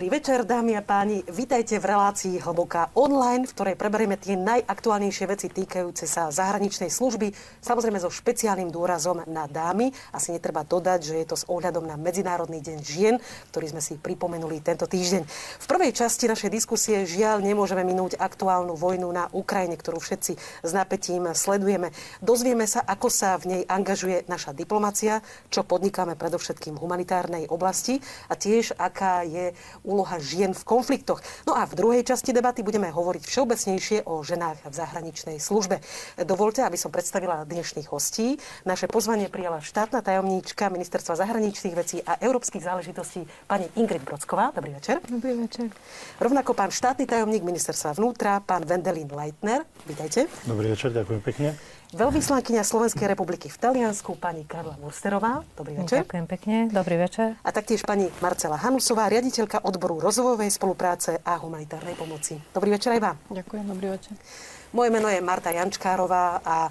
Dobrý večer, dámy a páni. Vítajte v relácii Hlboká online, v ktorej preberieme tie najaktuálnejšie veci týkajúce sa zahraničnej služby, samozrejme so špeciálnym dôrazom na dámy. Asi netreba dodať, že je to s ohľadom na Medzinárodný deň žien, ktorý sme si pripomenuli tento týždeň. V prvej časti našej diskusie žiaľ nemôžeme minúť aktuálnu vojnu na Ukrajine, ktorú všetci s napätím sledujeme. Dozvieme sa, ako sa v nej angažuje naša diplomacia, čo podnikáme predovšetkým humanitárnej oblasti a tiež aká je úloha žien v konfliktoch. No a v druhej časti debaty budeme hovoriť všeobecnejšie o ženách v zahraničnej službe. Dovolte, aby som predstavila dnešných hostí. Naše pozvanie prijala štátna tajomníčka Ministerstva zahraničných vecí a európskych záležitostí pani Ingrid Brocková. Dobrý večer. Dobrý večer. Rovnako pán štátny tajomník Ministerstva vnútra, pán Vendelin Leitner. Vítajte. Dobrý večer, ďakujem pekne. Veľvyslankyňa Slovenskej republiky v Taliansku, pani Karla Mursterová. Dobrý večer. Ďakujem pekne. Dobrý večer. A taktiež pani Marcela Hanusová, riaditeľka odboru rozvojovej spolupráce a humanitárnej pomoci. Dobrý večer aj vám. Ďakujem, dobrý večer. Moje meno je Marta Jančkárová a e,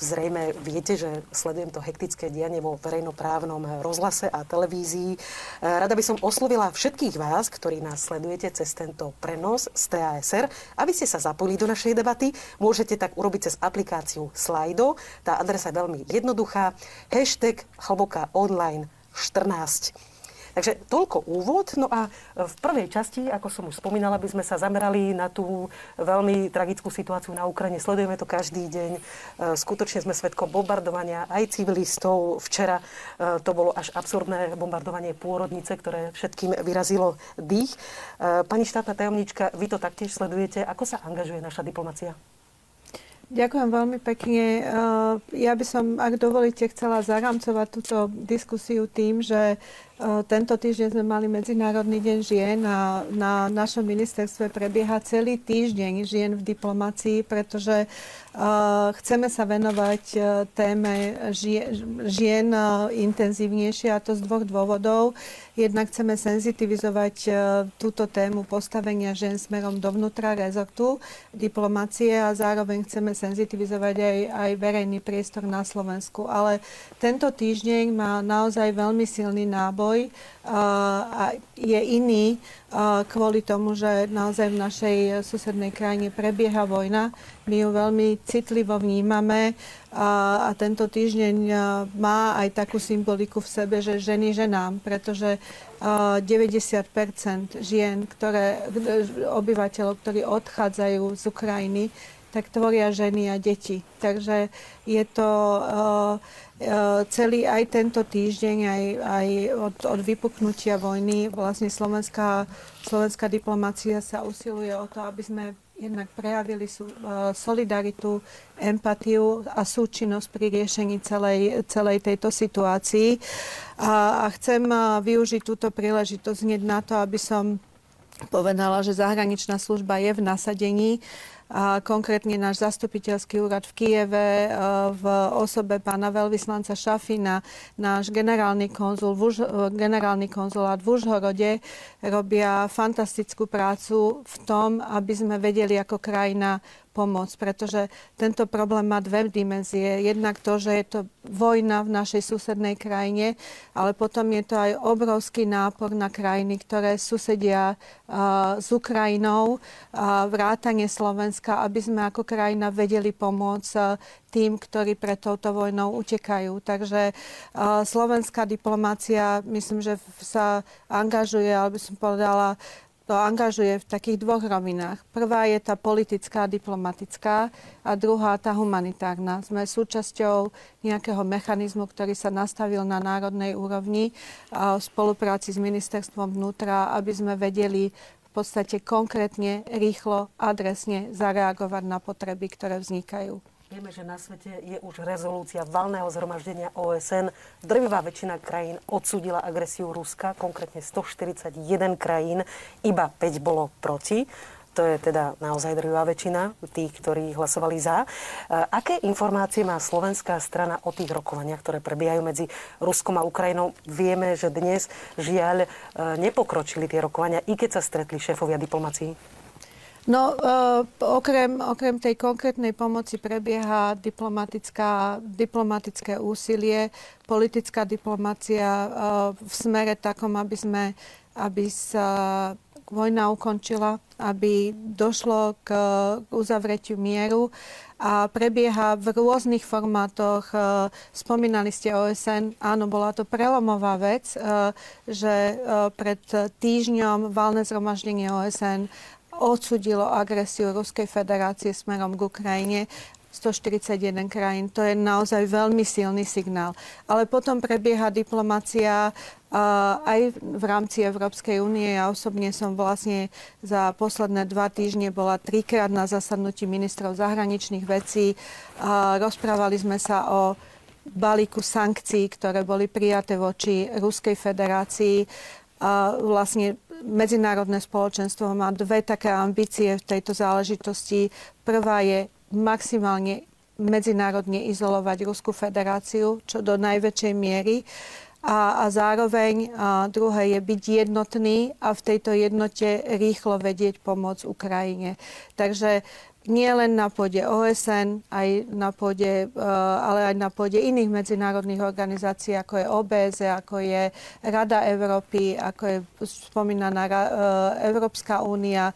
zrejme viete, že sledujem to hektické dianie vo verejnoprávnom rozhlase a televízii. E, rada by som oslovila všetkých vás, ktorí nás sledujete cez tento prenos z TASR, aby ste sa zapojili do našej debaty. Môžete tak urobiť cez aplikáciu Slido. Tá adresa je veľmi jednoduchá. Hashtag hlboká online 14. Takže toľko úvod. No a v prvej časti, ako som už spomínala, by sme sa zamerali na tú veľmi tragickú situáciu na Ukrajine. Sledujeme to každý deň. E, skutočne sme svetkom bombardovania aj civilistov. Včera e, to bolo až absurdné bombardovanie pôrodnice, ktoré všetkým vyrazilo dých. E, pani štátna tajomnička, vy to taktiež sledujete. Ako sa angažuje naša diplomacia? Ďakujem veľmi pekne. Ja by som, ak dovolíte, chcela zaramcovať túto diskusiu tým, že tento týždeň sme mali Medzinárodný deň žien a na našom ministerstve prebieha celý týždeň žien v diplomácii, pretože chceme sa venovať téme žien intenzívnejšie a to z dvoch dôvodov. Jednak chceme senzitivizovať túto tému postavenia žien smerom dovnútra rezortu diplomácie a zároveň chceme senzitivizovať aj, aj verejný priestor na Slovensku. Ale tento týždeň má naozaj veľmi silný nábor vývoj a je iný kvôli tomu, že naozaj v našej susednej krajine prebieha vojna. My ju veľmi citlivo vnímame a, a tento týždeň má aj takú symboliku v sebe, že ženy ženám, pretože 90% žien, ktoré, obyvateľov, ktorí odchádzajú z Ukrajiny, tak tvoria ženy a deti. Takže je to uh, celý aj tento týždeň, aj, aj od, od vypuknutia vojny, vlastne slovenská, slovenská diplomácia sa usiluje o to, aby sme jednak prejavili sú, uh, solidaritu, empatiu a súčinnosť pri riešení celej, celej tejto situácii. A, a chcem uh, využiť túto príležitosť hneď na to, aby som povedala, že zahraničná služba je v nasadení a konkrétne náš zastupiteľský úrad v Kieve e, v osobe pána veľvyslanca Šafina, náš generálny, konzul, e, generálny konzulát v Užhorode robia fantastickú prácu v tom, aby sme vedeli ako krajina pomoc, pretože tento problém má dve dimenzie. Jednak to, že je to vojna v našej susednej krajine, ale potom je to aj obrovský nápor na krajiny, ktoré susedia uh, s Ukrajinou, uh, vrátanie Slovenska, aby sme ako krajina vedeli pomôcť uh, tým, ktorí pred touto vojnou utekajú. Takže uh, slovenská diplomácia, myslím, že sa angažuje, alebo som povedala, to angažuje v takých dvoch rovinách. Prvá je tá politická, diplomatická a druhá tá humanitárna. Sme súčasťou nejakého mechanizmu, ktorý sa nastavil na národnej úrovni v spolupráci s ministerstvom vnútra, aby sme vedeli v podstate konkrétne, rýchlo, adresne zareagovať na potreby, ktoré vznikajú. Vieme, že na svete je už rezolúcia valného zhromaždenia OSN. Drvivá väčšina krajín odsúdila agresiu Ruska, konkrétne 141 krajín, iba 5 bolo proti. To je teda naozaj drvivá väčšina tých, ktorí hlasovali za. E, aké informácie má slovenská strana o tých rokovaniach, ktoré prebiehajú medzi Ruskom a Ukrajinou? Vieme, že dnes žiaľ e, nepokročili tie rokovania, i keď sa stretli šéfovia diplomácií. No, uh, okrem, okrem tej konkrétnej pomoci prebieha diplomatická, diplomatické úsilie, politická diplomácia uh, v smere takom, aby sme aby sa vojna ukončila, aby došlo k uzavretiu mieru a prebieha v rôznych formátoch. E, spomínali ste OSN, áno, bola to prelomová vec, že pred týždňom valné zhromaždenie OSN odsudilo agresiu Ruskej federácie smerom k Ukrajine 141 krajín. To je naozaj veľmi silný signál. Ale potom prebieha diplomacia aj v rámci Európskej únie. Ja osobne som vlastne za posledné dva týždne bola trikrát na zasadnutí ministrov zahraničných vecí. Rozprávali sme sa o balíku sankcií, ktoré boli prijaté voči Ruskej federácii. A vlastne medzinárodné spoločenstvo má dve také ambície v tejto záležitosti. Prvá je maximálne medzinárodne izolovať Ruskú federáciu, čo do najväčšej miery. A, a zároveň a druhé je byť jednotný a v tejto jednote rýchlo vedieť pomoc Ukrajine. Takže nie len na pôde OSN, aj na pôde, e, ale aj na pôde iných medzinárodných organizácií, ako je OBS, ako je Rada Európy, ako je spomínaná e, Európska únia e,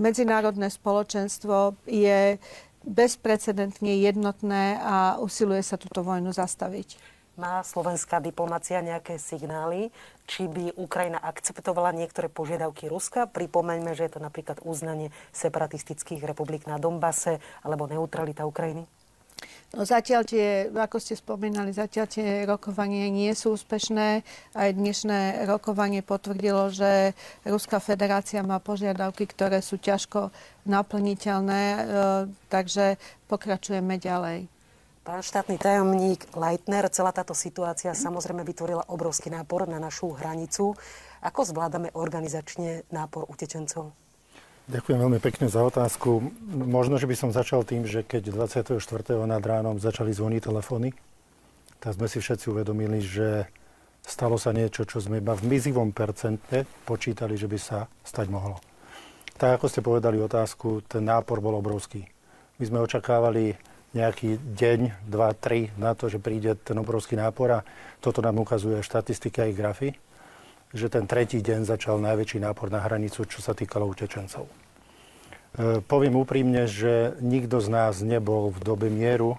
medzinárodné spoločenstvo je bezprecedentne jednotné a usiluje sa túto vojnu zastaviť. Má slovenská diplomacia nejaké signály, či by Ukrajina akceptovala niektoré požiadavky Ruska? Pripomeňme, že je to napríklad uznanie separatistických republik na Dombase alebo neutralita Ukrajiny. No zatiaľ tie, ako ste spomínali, zatiaľ tie rokovanie nie sú úspešné. Aj dnešné rokovanie potvrdilo, že Ruská federácia má požiadavky, ktoré sú ťažko naplniteľné, e, takže pokračujeme ďalej. Pán štátny tajomník Leitner, celá táto situácia samozrejme vytvorila obrovský nápor na našu hranicu. Ako zvládame organizačne nápor utečencov? Ďakujem veľmi pekne za otázku. Možno, že by som začal tým, že keď 24. nad ránom začali zvoniť telefóny, tak sme si všetci uvedomili, že stalo sa niečo, čo sme iba v mizivom percente počítali, že by sa stať mohlo. Tak ako ste povedali otázku, ten nápor bol obrovský. My sme očakávali nejaký deň, dva, tri na to, že príde ten obrovský nápor a toto nám ukazuje štatistika aj grafy že ten tretí deň začal najväčší nápor na hranicu, čo sa týkalo utečencov. E, poviem úprimne, že nikto z nás nebol v dobe mieru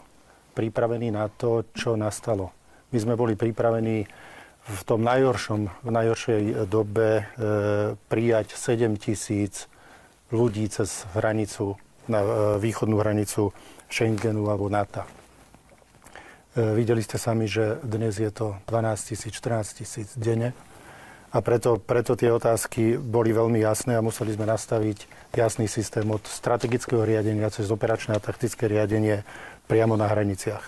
pripravený na to, čo nastalo. My sme boli pripravení v tom najhoršom, v najhoršej dobe e, prijať 7 tisíc ľudí cez hranicu, na e, východnú hranicu Schengenu alebo NATO. E, videli ste sami, že dnes je to 12 tisíc, 14 tisíc denne. A preto, preto tie otázky boli veľmi jasné a museli sme nastaviť jasný systém od strategického riadenia cez operačné a taktické riadenie priamo na hraniciach.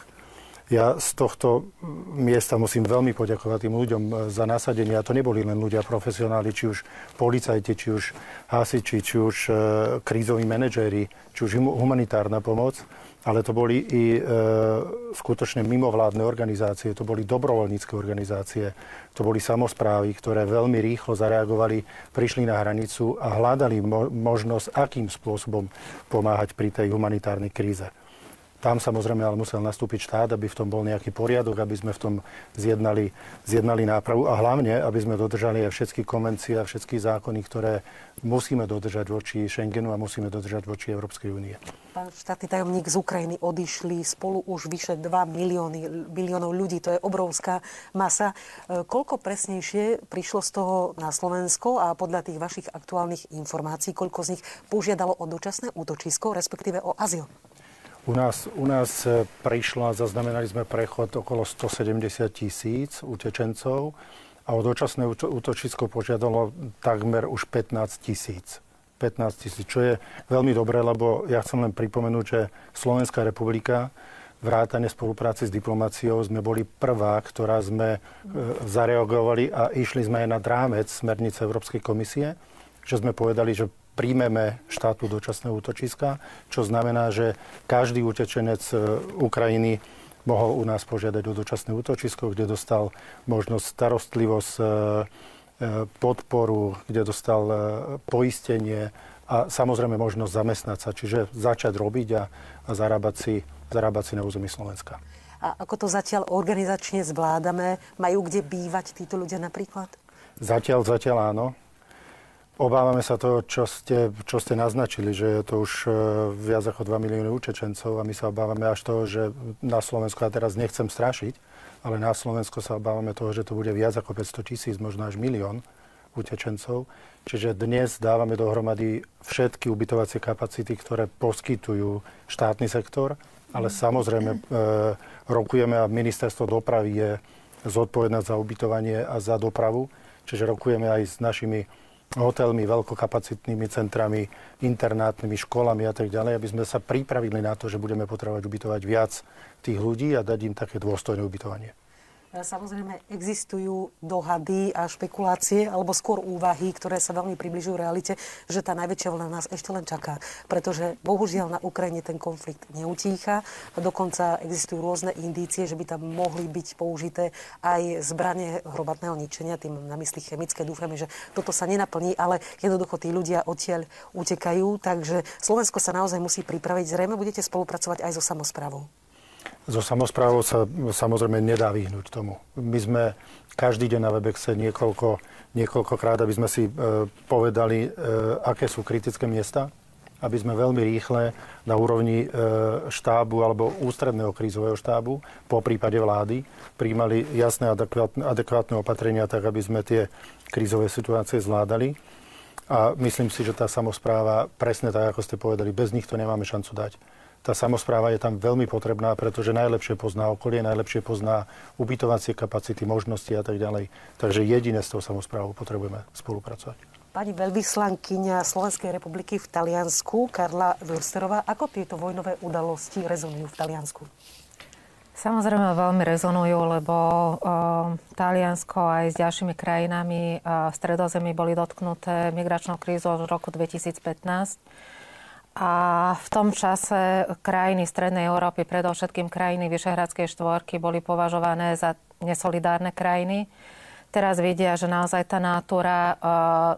Ja z tohto miesta musím veľmi poďakovať tým ľuďom za nasadenie. A to neboli len ľudia profesionáli, či už policajti, či už hasiči, či už e, krízoví manažéri, či už humanitárna pomoc ale to boli i e, skutočne mimovládne organizácie, to boli dobrovoľnícke organizácie, to boli samozprávy, ktoré veľmi rýchlo zareagovali, prišli na hranicu a hľadali mo- možnosť, akým spôsobom pomáhať pri tej humanitárnej kríze. Tam samozrejme ale musel nastúpiť štát, aby v tom bol nejaký poriadok, aby sme v tom zjednali, zjednali nápravu a hlavne, aby sme dodržali aj všetky konvencie a všetky zákony, ktoré musíme dodržať voči Schengenu a musíme dodržať voči Európskej únie. Pán štátny tajomník z Ukrajiny odišli spolu už vyše 2 milióny, miliónov ľudí. To je obrovská masa. E, koľko presnejšie prišlo z toho na Slovensko a podľa tých vašich aktuálnych informácií, koľko z nich požiadalo o dočasné útočisko, respektíve o azyl? U nás, u nás e, prišlo a zaznamenali sme prechod okolo 170 tisíc utečencov a o dočasné útočisko požiadalo takmer už 15 tisíc. 15 tisíc, čo je veľmi dobré, lebo ja chcem len pripomenúť, že Slovenská republika vrátane spolupráci s diplomáciou sme boli prvá, ktorá sme e, zareagovali a išli sme aj nad rámec smernice Európskej komisie, že sme povedali, že príjmeme štátu dočasného útočiska, čo znamená, že každý utečenec e, Ukrajiny mohol u nás požiadať o dočasné útočisko, kde dostal možnosť starostlivosť, e, e, podporu, kde dostal poistenie a samozrejme možnosť zamestnať sa, čiže začať robiť a, a zarábať, si, zarábať si na území Slovenska. A ako to zatiaľ organizačne zvládame? Majú kde bývať títo ľudia napríklad? Zatiaľ, zatiaľ áno. Obávame sa toho, čo ste, čo ste naznačili, že je to už e, viac ako 2 milióny učečencov a my sa obávame až toho, že na Slovensku, a teraz nechcem strašiť, ale na Slovensku sa obávame toho, že to bude viac ako 500 tisíc, možno až milión utečencov. Čiže dnes dávame dohromady všetky ubytovacie kapacity, ktoré poskytujú štátny sektor, ale samozrejme e, rokujeme a ministerstvo dopravy je zodpovedné za ubytovanie a za dopravu, čiže rokujeme aj s našimi hotelmi, veľkokapacitnými centrami, internátnymi školami a tak ďalej, aby sme sa pripravili na to, že budeme potrebovať ubytovať viac tých ľudí a dať im také dôstojné ubytovanie. Samozrejme, existujú dohady a špekulácie, alebo skôr úvahy, ktoré sa veľmi približujú realite, že tá najväčšia vlna nás ešte len čaká. Pretože bohužiaľ na Ukrajine ten konflikt neutícha. Dokonca existujú rôzne indície, že by tam mohli byť použité aj zbranie hromadného ničenia, tým na mysli chemické. Dúfame, že toto sa nenaplní, ale jednoducho tí ľudia odtiaľ utekajú. Takže Slovensko sa naozaj musí pripraviť. Zrejme budete spolupracovať aj so samozprávou. So samozprávou sa samozrejme nedá vyhnúť tomu. My sme každý deň na Webexe niekoľko, niekoľkokrát, aby sme si e, povedali, e, aké sú kritické miesta, aby sme veľmi rýchle na úrovni e, štábu alebo ústredného krízového štábu, po prípade vlády, príjmali jasné adekvátne, adekvátne opatrenia, tak aby sme tie krízové situácie zvládali. A myslím si, že tá samozpráva, presne tak, ako ste povedali, bez nich to nemáme šancu dať tá samozpráva je tam veľmi potrebná, pretože najlepšie pozná okolie, najlepšie pozná ubytovacie kapacity, možnosti a tak ďalej. Takže jedine s tou samozprávou potrebujeme spolupracovať. Pani veľvyslankyňa Slovenskej republiky v Taliansku, Karla Würsterová, ako tieto vojnové udalosti rezonujú v Taliansku? Samozrejme veľmi rezonujú, lebo uh, Taliansko aj s ďalšími krajinami uh, stredozemí boli dotknuté migračnou krízou v roku 2015 a v tom čase krajiny Strednej Európy, predovšetkým krajiny Vyšehradskej štvorky, boli považované za nesolidárne krajiny. Teraz vidia, že naozaj tá natúra e,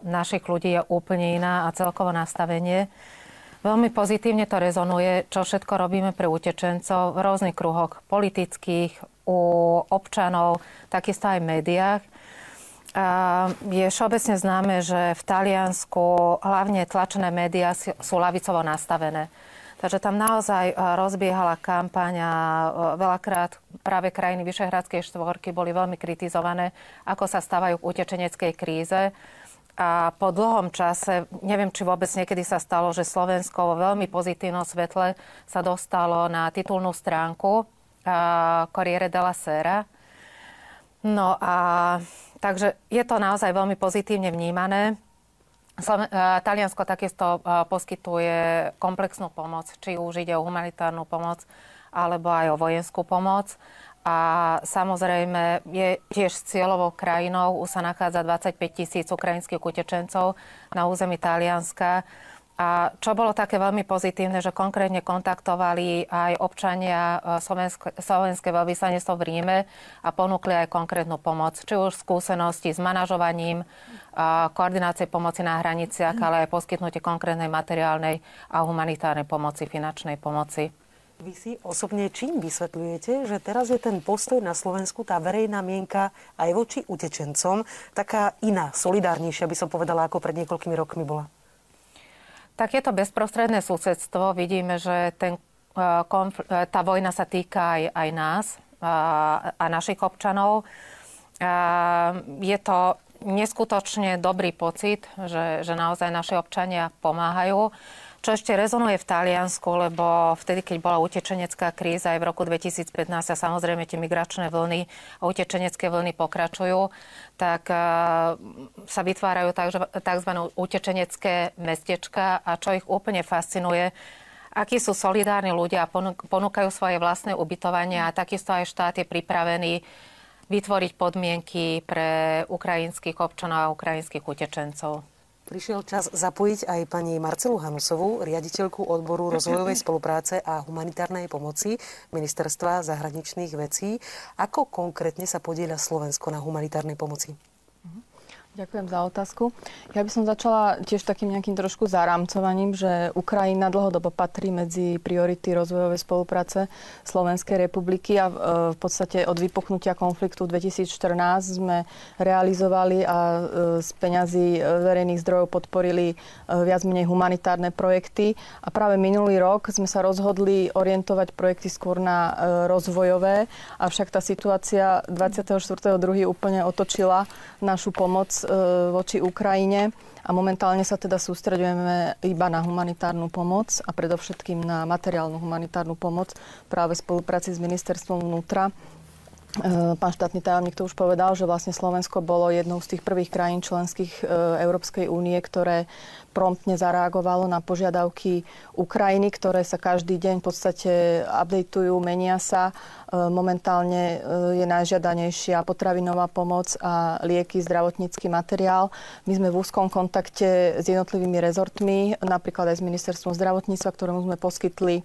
našich ľudí je úplne iná a celkovo nastavenie. Veľmi pozitívne to rezonuje, čo všetko robíme pre utečencov v rôznych kruhoch politických, u občanov, takisto aj v médiách. Je všeobecne známe, že v Taliansku hlavne tlačené médiá sú lavicovo nastavené. Takže tam naozaj e, rozbiehala kampaň a e, veľakrát práve krajiny Vyšehradskej štvorky boli veľmi kritizované, ako sa stávajú k utečeneckej kríze. A po dlhom čase, neviem, či vôbec niekedy sa stalo, že Slovensko vo veľmi pozitívnom svetle sa dostalo na titulnú stránku Corriere della Sera. No a Takže je to naozaj veľmi pozitívne vnímané. E, Taliansko takisto e, poskytuje komplexnú pomoc, či už ide o humanitárnu pomoc, alebo aj o vojenskú pomoc. A samozrejme je tiež cieľovou krajinou, už sa nachádza 25 tisíc ukrajinských utečencov na území Talianska. A čo bolo také veľmi pozitívne, že konkrétne kontaktovali aj občania e, Slovenské, Slovenské veľvyslanectvo v Ríme a ponúkli aj konkrétnu pomoc. Či už skúsenosti s manažovaním, e, koordinácie pomoci na hraniciach, ale aj poskytnutie konkrétnej materiálnej a humanitárnej pomoci, finančnej pomoci. Vy si osobne čím vysvetľujete, že teraz je ten postoj na Slovensku, tá verejná mienka aj voči utečencom, taká iná, solidárnejšia, by som povedala, ako pred niekoľkými rokmi bola? Tak je to bezprostredné susedstvo. Vidíme, že ten, e, konfl- e, tá vojna sa týka aj, aj nás a, a našich občanov. A je to neskutočne dobrý pocit, že, že naozaj naši občania pomáhajú. Čo ešte rezonuje v Taliansku, lebo vtedy, keď bola utečenecká kríza aj v roku 2015 a samozrejme tie migračné vlny a utečenecké vlny pokračujú, tak uh, sa vytvárajú tzv. utečenecké mestečka a čo ich úplne fascinuje, akí sú solidárni ľudia a ponúkajú svoje vlastné ubytovanie a takisto aj štát je pripravený vytvoriť podmienky pre ukrajinských občanov a ukrajinských utečencov. Prišiel čas zapojiť aj pani Marcelu Hanusovú, riaditeľku odboru rozvojovej spolupráce a humanitárnej pomoci Ministerstva zahraničných vecí. Ako konkrétne sa podieľa Slovensko na humanitárnej pomoci? Ďakujem za otázku. Ja by som začala tiež takým nejakým trošku zarámcovaním, že Ukrajina dlhodobo patrí medzi priority rozvojovej spolupráce Slovenskej republiky a v podstate od vypuknutia konfliktu 2014 sme realizovali a e, z peňazí e, verejných zdrojov podporili e, viac menej humanitárne projekty a práve minulý rok sme sa rozhodli orientovať projekty skôr na rozvojové, avšak tá situácia 24.2. úplne otočila našu pomoc E, voči Ukrajine a momentálne sa teda sústredujeme iba na humanitárnu pomoc a predovšetkým na materiálnu humanitárnu pomoc práve v spolupráci s ministerstvom vnútra. E, pán štátny tajomník to už povedal, že vlastne Slovensko bolo jednou z tých prvých krajín členských e, Európskej únie, ktoré promptne zareagovalo na požiadavky Ukrajiny, ktoré sa každý deň v podstate updateujú, menia sa. E, momentálne je najžiadanejšia potravinová pomoc a lieky, zdravotnícky materiál. My sme v úzkom kontakte s jednotlivými rezortmi, napríklad aj s ministerstvom zdravotníctva, ktorému sme poskytli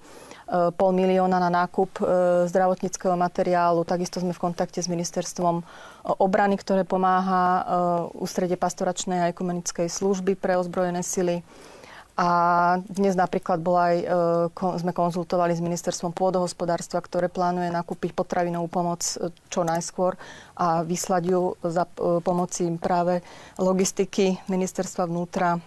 pol milióna na nákup zdravotníckého materiálu. Takisto sme v kontakte s ministerstvom obrany, ktoré pomáha ústrede pastoračnej a ekumenickej služby pre ozbrojené sily. A dnes napríklad bola aj, e, sme konzultovali s ministerstvom pôdohospodárstva, ktoré plánuje nakúpiť potravinovú pomoc e, čo najskôr a vyslať ju za e, pomoci práve logistiky ministerstva vnútra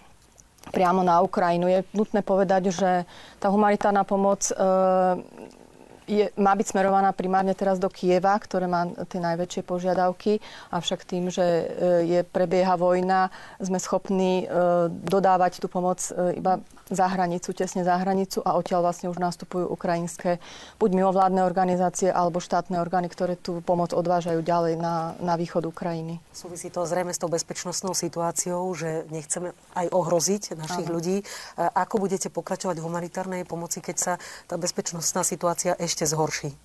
priamo na Ukrajinu. Je nutné povedať, že tá humanitárna pomoc je, má byť smerovaná primárne teraz do Kieva, ktoré má tie najväčšie požiadavky, avšak tým, že e, je, prebieha vojna, sme schopní e, dodávať tú pomoc e, iba za hranicu, tesne za hranicu a odtiaľ vlastne už nastupujú ukrajinské buď mimovládne organizácie alebo štátne orgány, ktoré tú pomoc odvážajú ďalej na, na východ Ukrajiny. Súvisí to zrejme s tou bezpečnostnou situáciou, že nechceme aj ohroziť našich Aha. ľudí. Ako budete pokračovať v humanitárnej pomoci, keď sa tá bezpečnostná situácia ešte zhorší?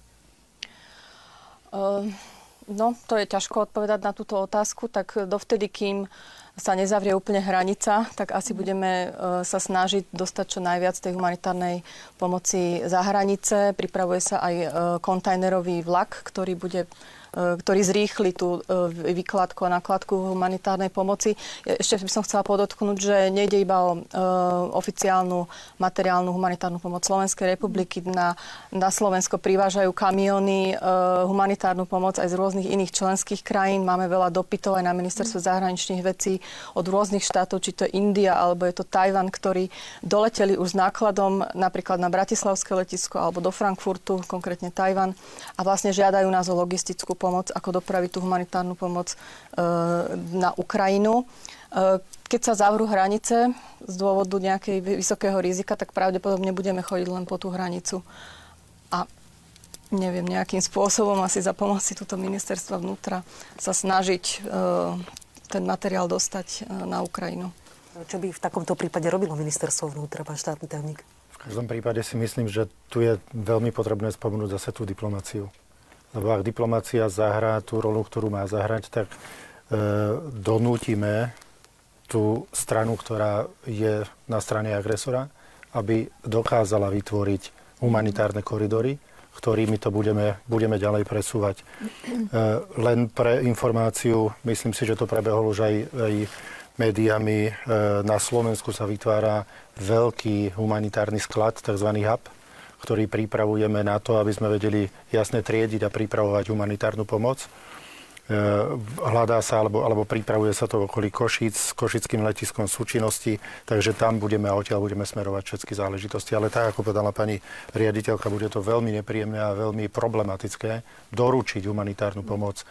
Uh, no, to je ťažko odpovedať na túto otázku, tak dovtedy, kým sa nezavrie úplne hranica, tak asi budeme e, sa snažiť dostať čo najviac tej humanitárnej pomoci za hranice. Pripravuje sa aj e, kontajnerový vlak, ktorý bude E, ktorý zrýchli tú e, výkladku a nakladku humanitárnej pomoci. Ešte by som chcela podotknúť, že nejde iba o e, oficiálnu materiálnu humanitárnu pomoc Slovenskej republiky. Na, na Slovensko privážajú kamiony humanitárnu pomoc aj z rôznych iných členských krajín. Máme veľa dopytov aj na ministerstvo zahraničných vecí od rôznych štátov, či to je India alebo je to Tajvan, ktorí doleteli už s nákladom napríklad na Bratislavské letisko alebo do Frankfurtu, konkrétne Tajvan, a vlastne žiadajú nás o logistickú pomoc, ako dopraviť tú humanitárnu pomoc e, na Ukrajinu. E, keď sa zavrú hranice z dôvodu nejakej vysokého rizika, tak pravdepodobne budeme chodiť len po tú hranicu. A neviem, nejakým spôsobom asi za pomoci túto ministerstva vnútra sa snažiť e, ten materiál dostať na Ukrajinu. Čo by v takomto prípade robilo ministerstvo vnútra, pán štátny tajomník? V každom prípade si myslím, že tu je veľmi potrebné spomenúť zase tú diplomáciu. Lebo ak diplomácia zahrá tú rolu, ktorú má zahrať, tak e, donútime tú stranu, ktorá je na strane agresora, aby dokázala vytvoriť humanitárne koridory, ktorými to budeme, budeme ďalej presúvať. E, len pre informáciu, myslím si, že to prebehlo už aj, aj médiami. E, na Slovensku sa vytvára veľký humanitárny sklad, tzv. hub, ktorý pripravujeme na to, aby sme vedeli jasne triediť a pripravovať humanitárnu pomoc. E, hľadá sa, alebo, alebo pripravuje sa to okolí Košic s košickým letiskom súčinnosti, takže tam budeme a odtiaľ budeme smerovať všetky záležitosti. Ale tak, ako povedala pani riaditeľka, bude to veľmi nepríjemné a veľmi problematické doručiť humanitárnu pomoc e,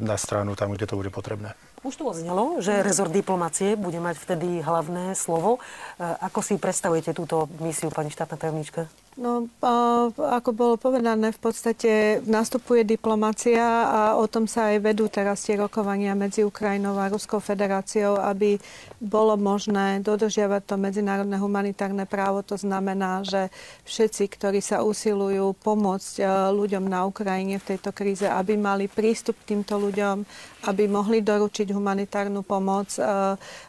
na stranu tam, kde to bude potrebné. Už tu odznelo, že rezort diplomácie bude mať vtedy hlavné slovo. E, ako si predstavujete túto misiu, pani štátna tajomnička? No, ako bolo povedané, v podstate nastupuje diplomácia a o tom sa aj vedú teraz tie rokovania medzi Ukrajinou a Ruskou federáciou, aby bolo možné dodržiavať to medzinárodné humanitárne právo. To znamená, že všetci, ktorí sa usilujú pomôcť e, ľuďom na Ukrajine v tejto kríze, aby mali prístup k týmto ľuďom, aby mohli doručiť humanitárnu pomoc e,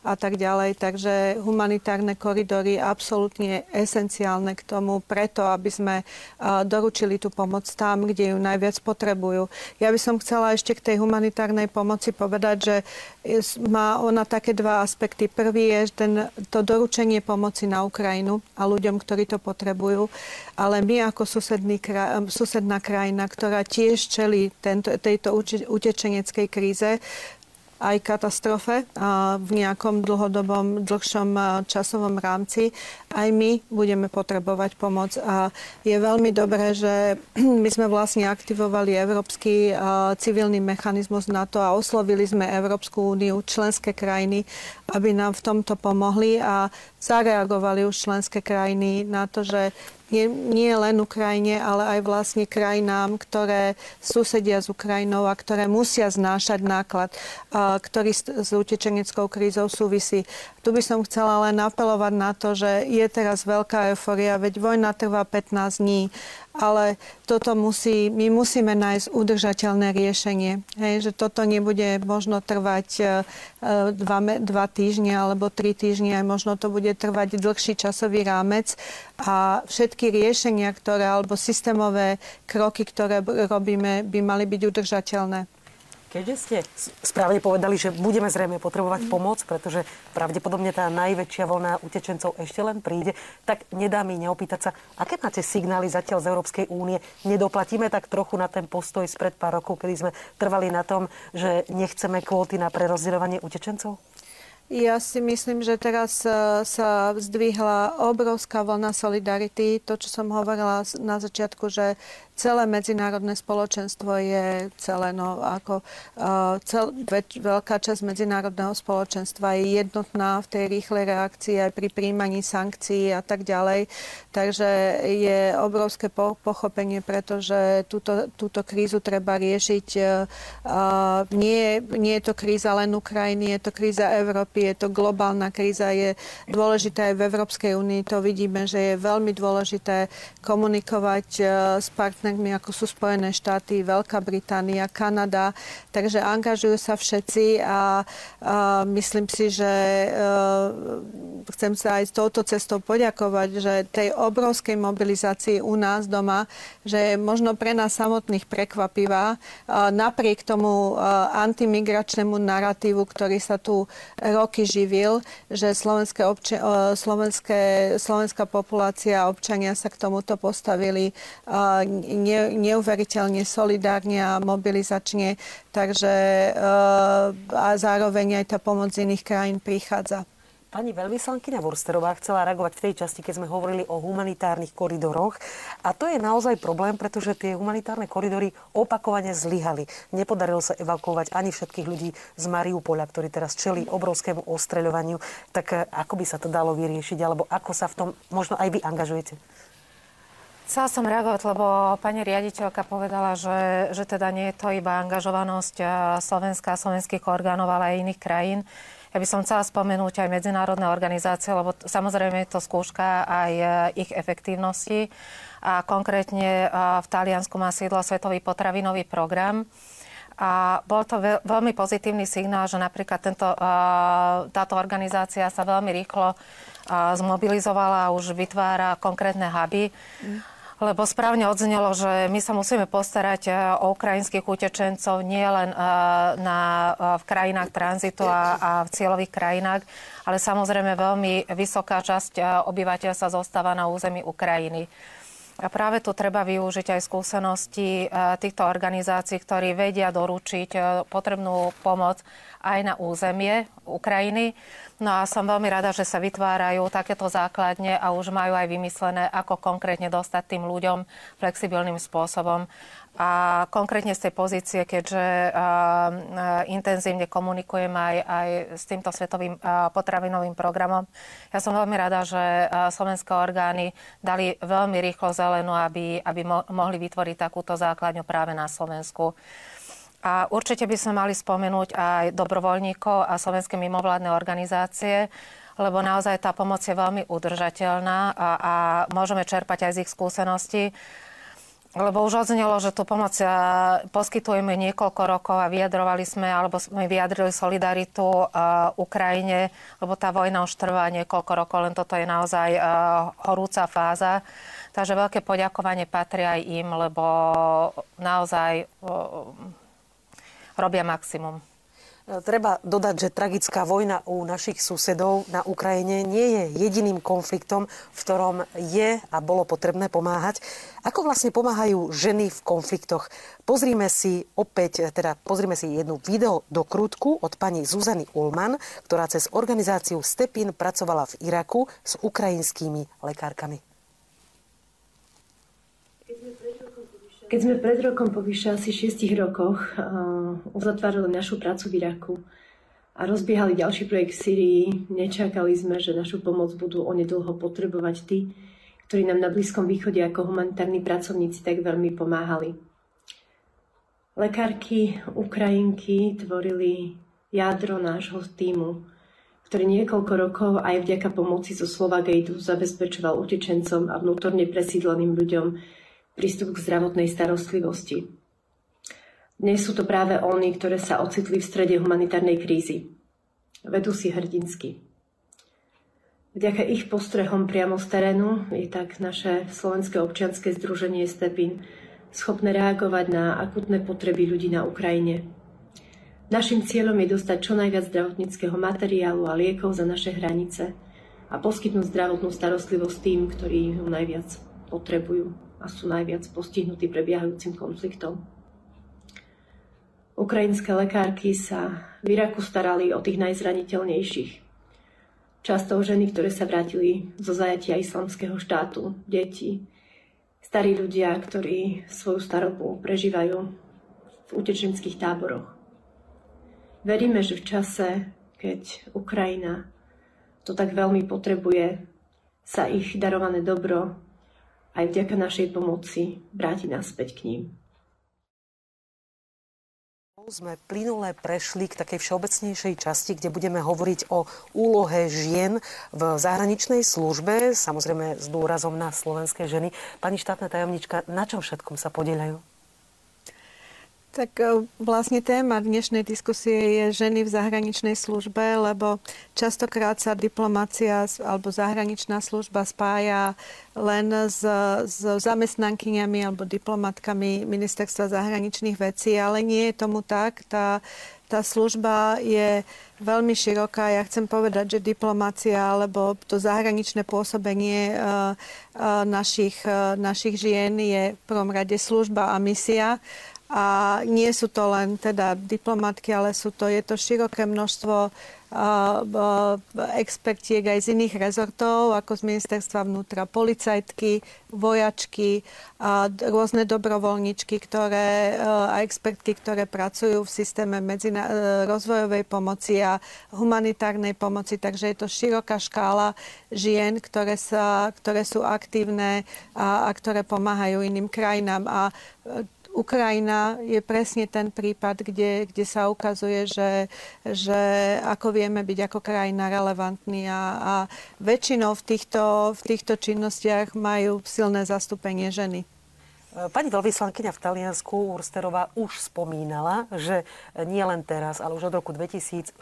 a tak ďalej. Takže humanitárne koridory absolútne esenciálne k tomu, preto to, aby sme doručili tú pomoc tam, kde ju najviac potrebujú. Ja by som chcela ešte k tej humanitárnej pomoci povedať, že má ona také dva aspekty. Prvý je ten, to doručenie pomoci na Ukrajinu a ľuďom, ktorí to potrebujú. Ale my ako susedný, susedná krajina, ktorá tiež čeli tento, tejto utečeneckej kríze, aj katastrofe v nejakom dlhodobom, dlhšom časovom rámci. Aj my budeme potrebovať pomoc. A je veľmi dobré, že my sme vlastne aktivovali Európsky civilný mechanizmus na to a oslovili sme Európsku úniu, členské krajiny, aby nám v tomto pomohli a zareagovali už členské krajiny na to, že nie, nie len Ukrajine, ale aj vlastne krajinám, ktoré susedia s Ukrajinou a ktoré musia znášať náklad, ktorý s, s utečeneckou krízou súvisí. Tu by som chcela len apelovať na to, že je teraz veľká euforia, veď vojna trvá 15 dní ale toto musí, my musíme nájsť udržateľné riešenie. Hej, že toto nebude možno trvať e, dva, dva týždne alebo tri týždne, aj možno to bude trvať dlhší časový rámec a všetky riešenia, ktoré alebo systémové kroky, ktoré robíme, by mali byť udržateľné. Keďže ste správne povedali, že budeme zrejme potrebovať mm. pomoc, pretože pravdepodobne tá najväčšia vlna utečencov ešte len príde, tak nedá mi neopýtať sa, aké máte signály zatiaľ z Európskej únie? Nedoplatíme tak trochu na ten postoj spred pár rokov, kedy sme trvali na tom, že nechceme kvóty na prerozdeľovanie utečencov? Ja si myslím, že teraz e, sa zdvihla obrovská vlna solidarity. To, čo som hovorila na začiatku, že celé medzinárodné spoločenstvo je celé, no ako uh, cel, väč, veľká časť medzinárodného spoločenstva je jednotná v tej rýchlej reakcii aj pri príjmaní sankcií a tak ďalej. Takže je obrovské po, pochopenie, pretože túto, túto krízu treba riešiť. Uh, nie, nie je to kríza len Ukrajiny, je to kríza Európy, je to globálna kríza, je dôležité aj v Európskej únii. To vidíme, že je veľmi dôležité komunikovať uh, s partnermi partnermi, ako sú Spojené štáty, Veľká Británia, Kanada. Takže angažujú sa všetci a, a myslím si, že e, chcem sa aj s touto cestou poďakovať, že tej obrovskej mobilizácii u nás doma, že je možno pre nás samotných prekvapivá, e, napriek tomu e, antimigračnému narratívu, ktorý sa tu roky živil, že slovenské obče, e, slovenské, slovenská populácia a občania sa k tomuto postavili ne, neuveriteľne solidárne a mobilizačne, takže eh, a zároveň aj tá pomoc z iných krajín prichádza. Pani veľvyslankyňa Vorsterová chcela reagovať v tej časti, keď sme hovorili o humanitárnych koridoroch. A to je naozaj problém, pretože tie humanitárne koridory opakovane zlyhali. Nepodarilo sa evakuovať ani všetkých ľudí z Mariupola, ktorí teraz čeli obrovskému ostreľovaniu. Tak eh, ako by sa to dalo vyriešiť, alebo ako sa v tom možno aj vy angažujete? Chcela som reagovať, lebo pani riaditeľka povedala, že, že teda nie je to iba angažovanosť eh, Slovenska a slovenských orgánov, ale aj iných krajín. Ja by som chcela spomenúť aj medzinárodné organizácie, lebo samozrejme je to skúška aj eh, ich efektívnosti. A konkrétne eh, v Taliansku má sídlo Svetový potravinový program. A bol to veľmi pozitívny signál, že napríklad tento, táto organizácia sa veľmi rýchlo zmobilizovala a už vytvára konkrétne huby. Mm lebo správne odznelo, že my sa musíme postarať e, o ukrajinských utečencov nie len e, na, e, v krajinách tranzitu a, a v cieľových krajinách, ale samozrejme veľmi vysoká časť obyvateľstva zostáva na území Ukrajiny. A práve tu treba využiť aj skúsenosti týchto organizácií, ktorí vedia doručiť potrebnú pomoc aj na územie Ukrajiny. No a som veľmi rada, že sa vytvárajú takéto základne a už majú aj vymyslené, ako konkrétne dostať tým ľuďom flexibilným spôsobom. A konkrétne z tej pozície, keďže intenzívne komunikujem aj, aj s týmto svetovým potravinovým programom, ja som veľmi rada, že slovenské orgány dali veľmi rýchlo zelenú, aby, aby mo- mohli vytvoriť takúto základňu práve na Slovensku. A určite by sme mali spomenúť aj dobrovoľníkov a slovenské mimovládne organizácie, lebo naozaj tá pomoc je veľmi udržateľná a, a môžeme čerpať aj z ich skúseností. Lebo už odznelo, že tú pomoc poskytujeme niekoľko rokov a vyjadrovali sme, alebo sme vyjadrili solidaritu Ukrajine, lebo tá vojna už trvá niekoľko rokov, len toto je naozaj horúca fáza. Takže veľké poďakovanie patrí aj im, lebo naozaj robia maximum. Treba dodať, že tragická vojna u našich susedov na Ukrajine nie je jediným konfliktom, v ktorom je a bolo potrebné pomáhať. Ako vlastne pomáhajú ženy v konfliktoch? Pozrime si opäť, teda pozrime si jednu video do krútku od pani Zuzany Ulman, ktorá cez organizáciu Stepin pracovala v Iraku s ukrajinskými lekárkami. Keď sme pred rokom po vyše asi 6 rokoch uh, uzatvárali našu prácu v Iraku a rozbiehali ďalší projekt v Syrii, nečakali sme, že našu pomoc budú onedlho potrebovať tí, ktorí nám na Blízkom východe ako humanitárni pracovníci tak veľmi pomáhali. Lekárky Ukrajinky tvorili jadro nášho týmu, ktorý niekoľko rokov aj vďaka pomoci zo Slovagejdu zabezpečoval utečencom a vnútorne presídleným ľuďom prístup k zdravotnej starostlivosti. Dnes sú to práve oni, ktoré sa ocitli v strede humanitárnej krízy. Vedú si hrdinsky. Vďaka ich postrehom priamo z terénu je tak naše Slovenské občianske združenie Stepin schopné reagovať na akutné potreby ľudí na Ukrajine. Našim cieľom je dostať čo najviac zdravotníckého materiálu a liekov za naše hranice a poskytnúť zdravotnú starostlivosť tým, ktorí ju najviac potrebujú a sú najviac postihnutí prebiehajúcim konfliktom. Ukrajinské lekárky sa v Iraku starali o tých najzraniteľnejších. Často o ženy, ktoré sa vrátili zo zajatia islamského štátu, deti, starí ľudia, ktorí svoju starobu prežívajú v utečenských táboroch. Veríme, že v čase, keď Ukrajina to tak veľmi potrebuje, sa ich darované dobro aj vďaka našej pomoci vráti naspäť k ním. Sme plynule prešli k takej všeobecnejšej časti, kde budeme hovoriť o úlohe žien v zahraničnej službe, samozrejme s dôrazom na slovenské ženy. Pani štátna tajomnička, na čom všetkom sa podieľajú? Tak e, vlastne téma dnešnej diskusie je ženy v zahraničnej službe, lebo častokrát sa diplomácia alebo zahraničná služba spája len s, s zamestnankyňami alebo diplomatkami ministerstva zahraničných vecí, ale nie je tomu tak. Tá, tá služba je veľmi široká. Ja chcem povedať, že diplomácia alebo to zahraničné pôsobenie uh, uh, našich, našich žien je v prvom rade služba a misia a nie sú to len teda diplomatky, ale sú to, je to široké množstvo expertiek aj z iných rezortov, ako z ministerstva vnútra, policajtky, vojačky, a rôzne dobrovoľničky ktoré, a expertky, ktoré pracujú v systéme medzina- e, rozvojovej pomoci a humanitárnej pomoci. Takže je to široká škála žien, ktoré, sa, ktoré sú aktívne a, a ktoré pomáhajú iným krajinám. A e, Ukrajina je presne ten prípad, kde, kde sa ukazuje, že, že ako vieme byť ako krajina relevantní a, a väčšinou v týchto, v týchto činnostiach majú silné zastúpenie ženy. Pani veľvyslankyňa v Taliansku Ursterová už spomínala, že nie len teraz, ale už od roku 2014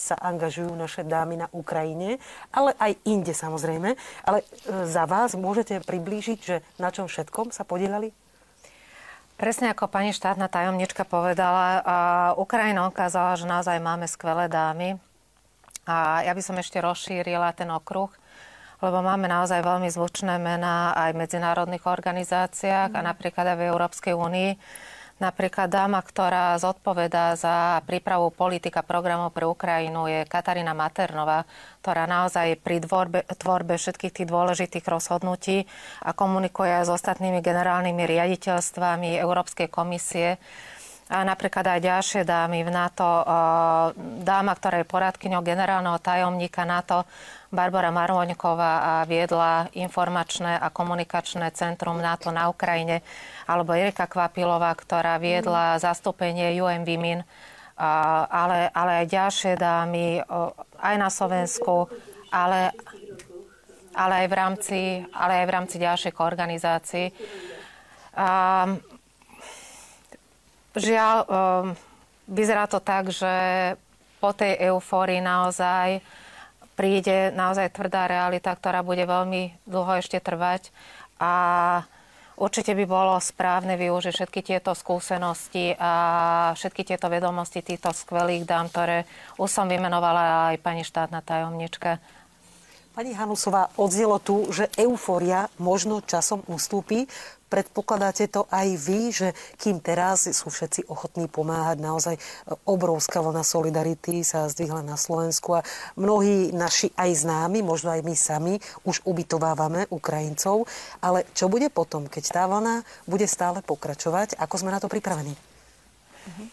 sa angažujú naše dámy na Ukrajine, ale aj inde samozrejme. Ale e, za vás môžete priblížiť, že na čom všetkom sa podielali? Presne ako pani štátna tajomnička povedala, Ukrajina ukázala, že naozaj máme skvelé dámy. A ja by som ešte rozšírila ten okruh, lebo máme naozaj veľmi zvučné mená aj v medzinárodných organizáciách mm. a napríklad aj v Európskej únii. Napríklad dáma, ktorá zodpovedá za prípravu politika programov pre Ukrajinu je Katarína Maternová, ktorá naozaj pri tvorbe, tvorbe všetkých tých dôležitých rozhodnutí a komunikuje aj s ostatnými generálnymi riaditeľstvami Európskej komisie a napríklad aj ďalšie dámy v NATO. Dáma, ktorá je poradkyňou generálneho tajomníka NATO, Barbara Maroňková viedla informačné a komunikačné centrum NATO na Ukrajine, alebo Erika Kvapilová, ktorá viedla zastúpenie UN Women, ale, ale aj ďalšie dámy aj na Slovensku, ale, ale, aj, v rámci, ale aj v rámci ďalších organizácií. Žiaľ, vyzerá to tak, že po tej eufórii naozaj príde naozaj tvrdá realita, ktorá bude veľmi dlho ešte trvať. A určite by bolo správne využiť všetky tieto skúsenosti a všetky tieto vedomosti týchto skvelých dám, ktoré už som vymenovala aj pani štátna tajomnička. Pani Hanusová, odznelo tu, že eufória možno časom ustúpi. Predpokladáte to aj vy, že kým teraz sú všetci ochotní pomáhať, naozaj obrovská vlna solidarity sa zdvihla na Slovensku a mnohí naši aj známi, možno aj my sami, už ubytovávame Ukrajincov. Ale čo bude potom, keď tá vlna bude stále pokračovať? Ako sme na to pripravení? Uh-huh.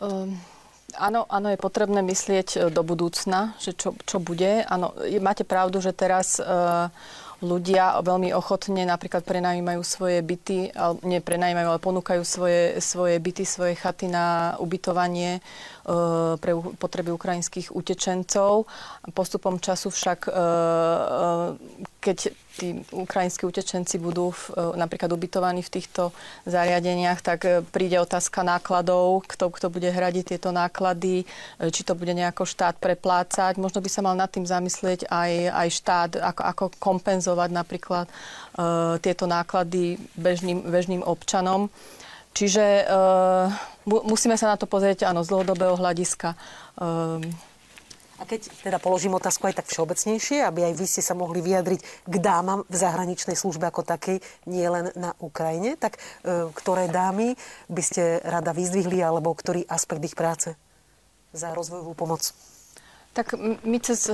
Um... Áno, áno, je potrebné myslieť do budúcna, že čo, čo bude. Áno, máte pravdu, že teraz uh, ľudia veľmi ochotne napríklad prenajímajú svoje byty, ale nie prenajímajú, ale ponúkajú svoje, svoje byty, svoje chaty na ubytovanie E, pre potreby ukrajinských utečencov. Postupom času však, e, e, keď tí ukrajinskí utečenci budú v, napríklad ubytovaní v týchto zariadeniach, tak príde otázka nákladov, kto, kto bude hradiť tieto náklady, či to bude nejako štát preplácať. Možno by sa mal nad tým zamyslieť aj, aj štát, ako, ako kompenzovať napríklad uh, tieto náklady bežným, bežným občanom. Čiže uh, musíme sa na to pozrieť áno, z dlhodobého hľadiska. Uh, a keď teda položím otázku aj tak všeobecnejšie, aby aj vy ste sa mohli vyjadriť k dámam v zahraničnej službe ako takej, nie len na Ukrajine, tak uh, ktoré dámy by ste rada vyzdvihli, alebo ktorý aspekt ich práce za rozvojovú pomoc? Tak my cez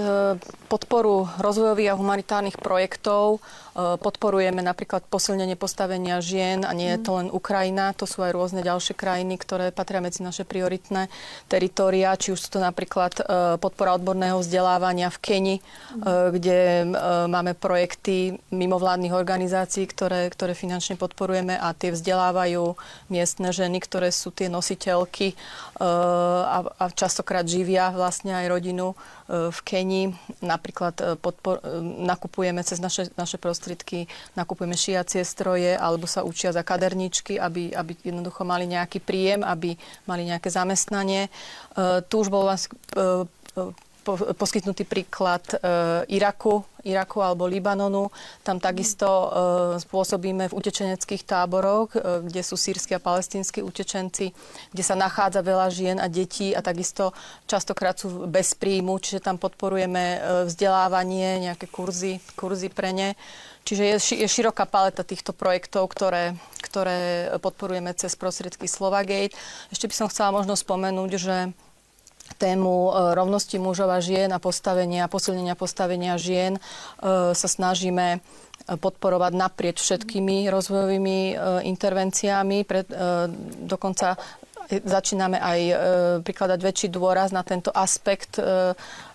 podporu rozvojových a humanitárnych projektov E, podporujeme napríklad posilnenie postavenia žien a nie je to len Ukrajina, to sú aj rôzne ďalšie krajiny, ktoré patria medzi naše prioritné teritória, či už sú to napríklad e, podpora odborného vzdelávania v Keni, e, kde máme projekty mimovládnych organizácií, ktoré, ktoré finančne podporujeme a tie vzdelávajú miestne ženy, ktoré sú tie nositeľky a, a častokrát živia vlastne aj rodinu v Kenii. Napríklad podpor, nakupujeme cez naše, naše prostriedky prostriedky, nakupujeme šiacie stroje alebo sa učia za kaderničky, aby, aby jednoducho mali nejaký príjem, aby mali nejaké zamestnanie. Uh, tu už bol vás uh, poskytnutý príklad e, Iraku, Iraku alebo Libanonu. Tam takisto e, spôsobíme v utečeneckých táboroch, e, kde sú sírsky a palestínsky utečenci, kde sa nachádza veľa žien a detí a takisto častokrát sú bez príjmu, čiže tam podporujeme vzdelávanie, nejaké kurzy, kurzy pre ne. Čiže je, široká paleta týchto projektov, ktoré, ktoré podporujeme cez prostriedky Slovagate. Ešte by som chcela možno spomenúť, že tému e, rovnosti mužov a žien a postavenia, posilnenia postavenia žien e, sa snažíme e, podporovať naprieč všetkými rozvojovými intervenciami. dokonca začíname aj prikladať väčší dôraz na tento aspekt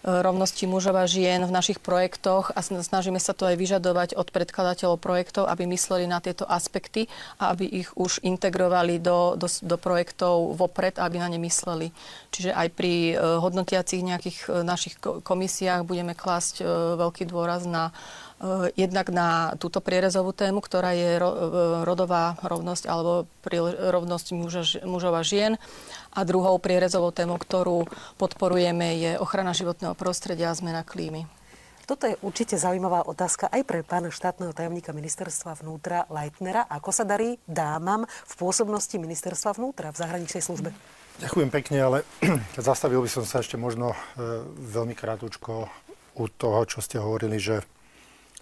rovnosti mužov a žien v našich projektoch a snažíme sa to aj vyžadovať od predkladateľov projektov, aby mysleli na tieto aspekty a aby ich už integrovali do, do, do projektov vopred, aby na ne mysleli. Čiže aj pri uh, hodnotiacich nejakých uh, našich komisiách budeme klásť uh, veľký dôraz na jednak na túto prierezovú tému, ktorá je rodová rovnosť alebo rovnosť mužov a žien a druhou prierezovou témou, ktorú podporujeme, je ochrana životného prostredia a zmena klímy. Toto je určite zaujímavá otázka aj pre pána štátneho tajomníka ministerstva vnútra Leitnera. Ako sa darí dámam v pôsobnosti ministerstva vnútra v zahraničnej službe? Ďakujem pekne, ale zastavil by som sa ešte možno e, veľmi krátko u toho, čo ste hovorili, že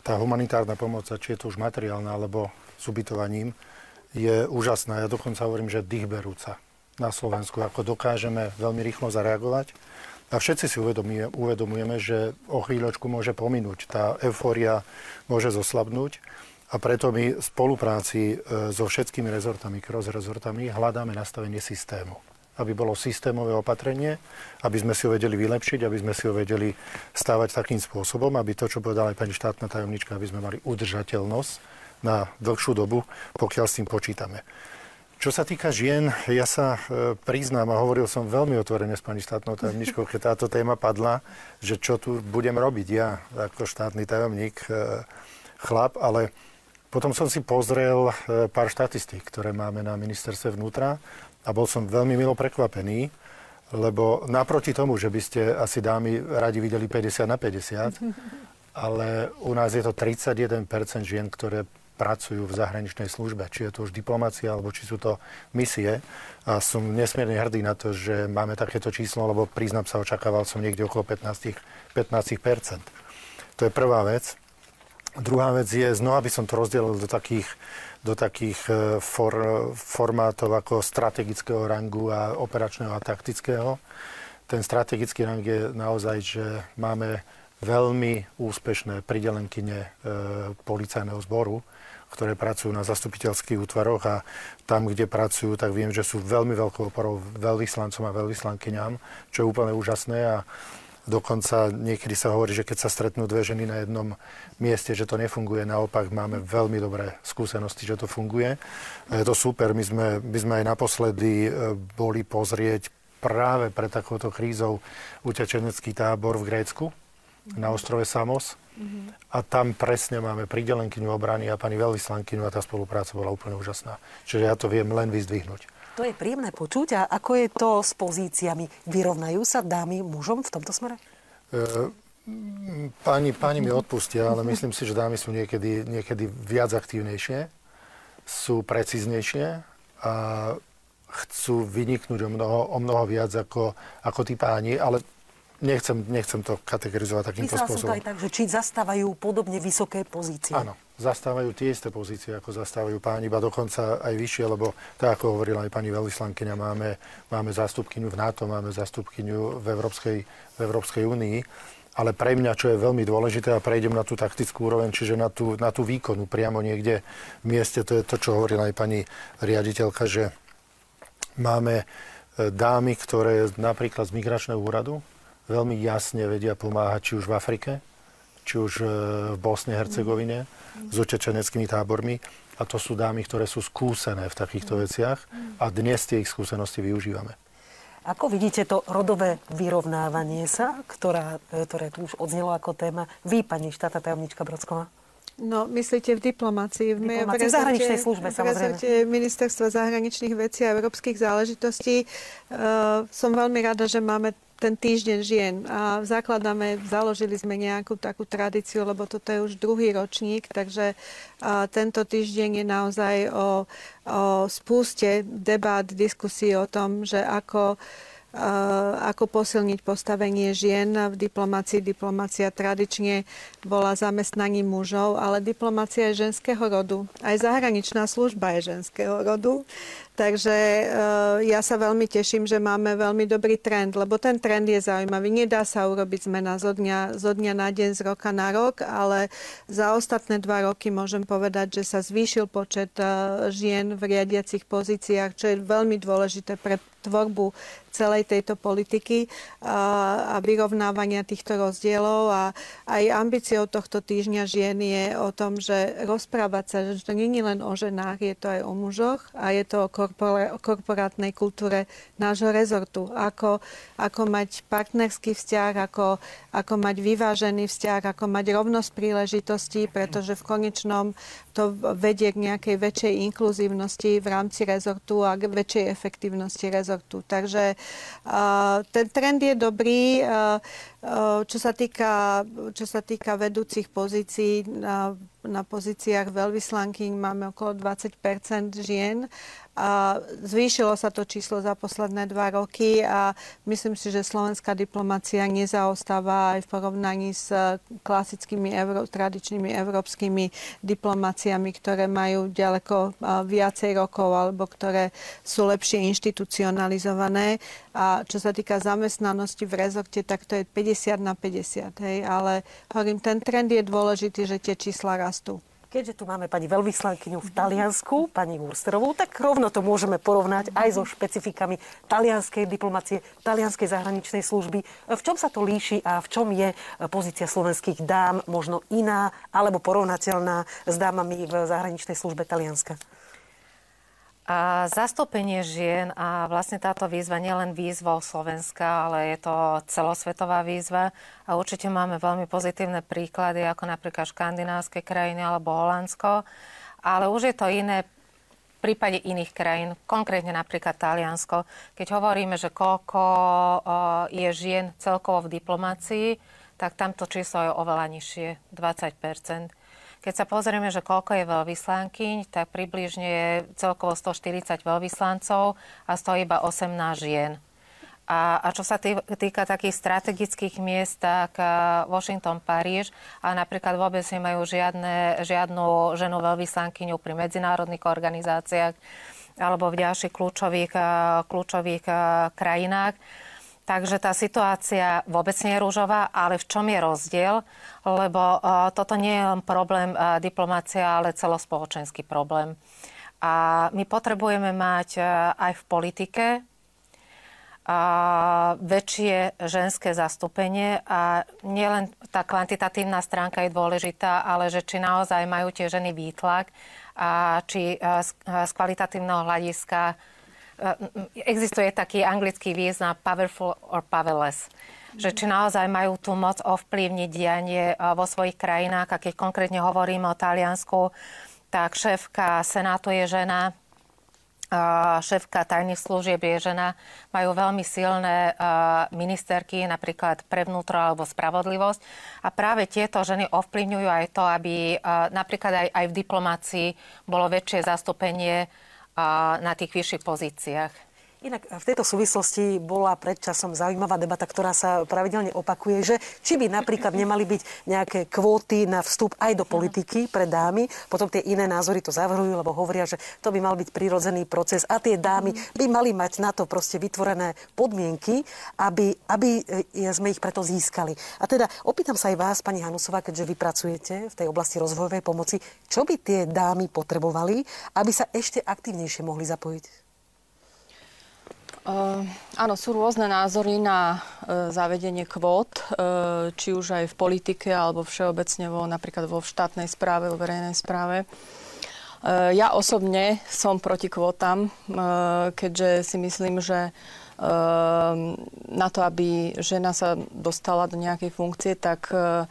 tá humanitárna pomoc, či je to už materiálna alebo s ubytovaním, je úžasná. Ja dokonca hovorím, že dýchberúca na Slovensku, ako dokážeme veľmi rýchlo zareagovať. A všetci si uvedomujeme, uvedomujeme, že o chvíľočku môže pominúť. Tá eufória môže zoslabnúť. A preto my v spolupráci e, so všetkými rezortami, cross rezortami, hľadáme nastavenie systému. Aby bolo systémové opatrenie, aby sme si ho vedeli vylepšiť, aby sme si ho vedeli stávať takým spôsobom, aby to, čo povedala aj pani štátna tajomnička, aby sme mali udržateľnosť na dlhšiu dobu, pokiaľ s tým počítame. Čo sa týka žien, ja sa e, priznám a hovoril som veľmi otvorene s pani štátnou tajomničkou, keď táto téma padla, že čo tu budem robiť ja ako štátny tajomník, e, chlap, ale potom som si pozrel e, pár štatistík, ktoré máme na ministerstve vnútra a bol som veľmi milo prekvapený, lebo naproti tomu, že by ste asi dámy radi videli 50 na 50, ale u nás je to 31% žien, ktoré pracujú v zahraničnej službe, či je to už diplomácia, alebo či sú to misie. A som nesmierne hrdý na to, že máme takéto číslo, lebo priznám sa, očakával som niekde okolo 15, 15%. To je prvá vec. Druhá vec je, znova by som to rozdelil do takých, do takých e, for, formátov ako strategického rangu a operačného a taktického. Ten strategický rang je naozaj, že máme veľmi úspešné pridelenkyne e, policajného zboru, ktoré pracujú na zastupiteľských útvaroch a tam, kde pracujú, tak viem, že sú veľmi veľkou oporou veľvyslancom a veľvyslankyňam, čo je úplne úžasné a Dokonca niekedy sa hovorí, že keď sa stretnú dve ženy na jednom mieste, že to nefunguje. Naopak máme veľmi dobré skúsenosti, že to funguje. Je to super. My sme, my sme aj naposledy e, boli pozrieť práve pre takouto krízou utečenecký tábor v Grécku na ostrove Samos. A tam presne máme pridelenkyňu obrany a pani veľvyslankyňu a tá spolupráca bola úplne úžasná. Čiže ja to viem len vyzdvihnúť. To je príjemné počuť. A ako je to s pozíciami? Vyrovnajú sa dámy mužom v tomto smere? E, páni, páni mi odpustia, ale myslím si, že dámy sú niekedy, niekedy viac aktívnejšie, sú precíznejšie a chcú vyniknúť o mnoho, o mnoho viac ako, ako tí páni, ale nechcem, nechcem to kategorizovať takýmto Myslela spôsobom. som to aj tak, že či zastávajú podobne vysoké pozície. Áno, zastávajú tie isté pozície, ako zastávajú páni, iba dokonca aj vyššie, lebo tak, ako hovorila aj pani veľvyslankyňa, máme, máme zástupkyňu v NATO, máme zástupkyňu v Európskej, v Európskej únii. Ale pre mňa, čo je veľmi dôležité, a prejdem na tú taktickú úroveň, čiže na tú, na tú výkonu priamo niekde v mieste, to je to, čo hovorila aj pani riaditeľka, že máme e, dámy, ktoré napríklad z migračného úradu veľmi jasne vedia pomáhať či už v Afrike, či už e, v Bosne, Hercegovine, s utečeneckými tábormi. A to sú dámy, ktoré sú skúsené v takýchto veciach a dnes tie ich skúsenosti využívame. Ako vidíte to rodové vyrovnávanie sa, ktorá, e, ktoré tu už odznelo ako téma? Vy, pani štátna tajomnička Brodsková? No, myslíte v diplomácii? V, diplomácii, v zahraničnej službe, v samozrejme. V ministerstva zahraničných vecí a európskych záležitostí. Uh, som veľmi rada, že máme ten týždeň žien. A zakladáme, založili sme nejakú takú tradíciu, lebo toto je už druhý ročník, takže tento týždeň je naozaj o, o spúste debát, diskusí o tom, že ako ako posilniť postavenie žien v diplomácii. Diplomácia tradične bola zamestnaním mužov, ale diplomácia je ženského rodu. Aj zahraničná služba je ženského rodu. Takže e, ja sa veľmi teším, že máme veľmi dobrý trend, lebo ten trend je zaujímavý. Nedá sa urobiť zmena zo dňa, zo dňa na deň, z roka na rok, ale za ostatné dva roky môžem povedať, že sa zvýšil počet e, žien v riadiacich pozíciách, čo je veľmi dôležité pre tvorbu celej tejto politiky a, a vyrovnávania týchto rozdielov. A aj ambíciou tohto týždňa žien je o tom, že rozprávať sa, že to nie je len o ženách, je to aj o mužoch a je to o korporátnej kultúre nášho rezortu. Ako, ako mať partnerský vzťah, ako, ako mať vyvážený vzťah, ako mať rovnosť príležitostí, pretože v konečnom to vedie k nejakej väčšej inkluzívnosti v rámci rezortu a k väčšej efektívnosti rezortu. Takže ten trend je dobrý. Čo sa týka, čo sa týka vedúcich pozícií, na, pozíciách veľvyslankyň máme okolo 20% žien a zvýšilo sa to číslo za posledné dva roky a myslím si, že slovenská diplomácia nezaostáva aj v porovnaní s klasickými euro, tradičnými európskymi diplomáciami, ktoré majú ďaleko viacej rokov alebo ktoré sú lepšie inštitucionalizované. A čo sa týka zamestnanosti v rezorte, tak to je 50 na 50. Hej. Ale hovorím, ten trend je dôležitý, že tie čísla rastú. Keďže tu máme pani veľvyslankyňu v Taliansku, pani Wursterovú, tak rovno to môžeme porovnať aj so špecifikami talianskej diplomácie, talianskej zahraničnej služby. V čom sa to líši a v čom je pozícia slovenských dám možno iná alebo porovnateľná s dámami v zahraničnej službe Talianska? A zastúpenie žien a vlastne táto výzva nie len výzvou Slovenska, ale je to celosvetová výzva. A určite máme veľmi pozitívne príklady, ako napríklad škandinávske krajiny alebo Holandsko. Ale už je to iné v prípade iných krajín, konkrétne napríklad Taliansko. Keď hovoríme, že koľko je žien celkovo v diplomácii, tak tamto číslo je oveľa nižšie, 20 keď sa pozrieme, že koľko je veľvyslankyň, tak približne je celkovo 140 veľvyslancov a stojí iba 18 žien. A, a čo sa tý, týka takých strategických miest, tak Washington, Paríž a napríklad vôbec nemajú žiadne, žiadnu ženu veľvyslankyňu pri medzinárodných organizáciách alebo v ďalších kľúčových, kľúčových krajinách. Takže tá situácia vôbec nie je rúžová, ale v čom je rozdiel? Lebo toto nie je len problém diplomácia, ale celospoločenský problém. A my potrebujeme mať aj v politike a väčšie ženské zastúpenie a nielen tá kvantitatívna stránka je dôležitá, ale že či naozaj majú tie ženy výtlak a či z kvalitatívneho hľadiska existuje taký anglický význam powerful or powerless že či naozaj majú tú moc ovplyvniť dianie vo svojich krajinách. A keď konkrétne hovorím o Taliansku, tak šéfka Senátu je žena, šéfka tajných služieb je žena, majú veľmi silné ministerky, napríklad pre vnútro alebo spravodlivosť. A práve tieto ženy ovplyvňujú aj to, aby napríklad aj, aj v diplomácii bolo väčšie zastúpenie na tých vyšších pozíciách. Inak v tejto súvislosti bola pred časom zaujímavá debata, ktorá sa pravidelne opakuje, že či by napríklad nemali byť nejaké kvóty na vstup aj do politiky pre dámy. Potom tie iné názory to zavrhujú, lebo hovoria, že to by mal byť prirodzený proces a tie dámy by mali mať na to proste vytvorené podmienky, aby, aby e, sme ich preto získali. A teda opýtam sa aj vás, pani Hanusová, keďže vy pracujete v tej oblasti rozvojovej pomoci, čo by tie dámy potrebovali, aby sa ešte aktívnejšie mohli zapojiť? Uh, áno, sú rôzne názory na uh, zavedenie kvót, uh, či už aj v politike, alebo všeobecne vo, napríklad vo štátnej správe, vo verejnej správe. Uh, ja osobne som proti kvótam, keďže si myslím, že na to, aby žena sa dostala do nejakej funkcie, tak ehm,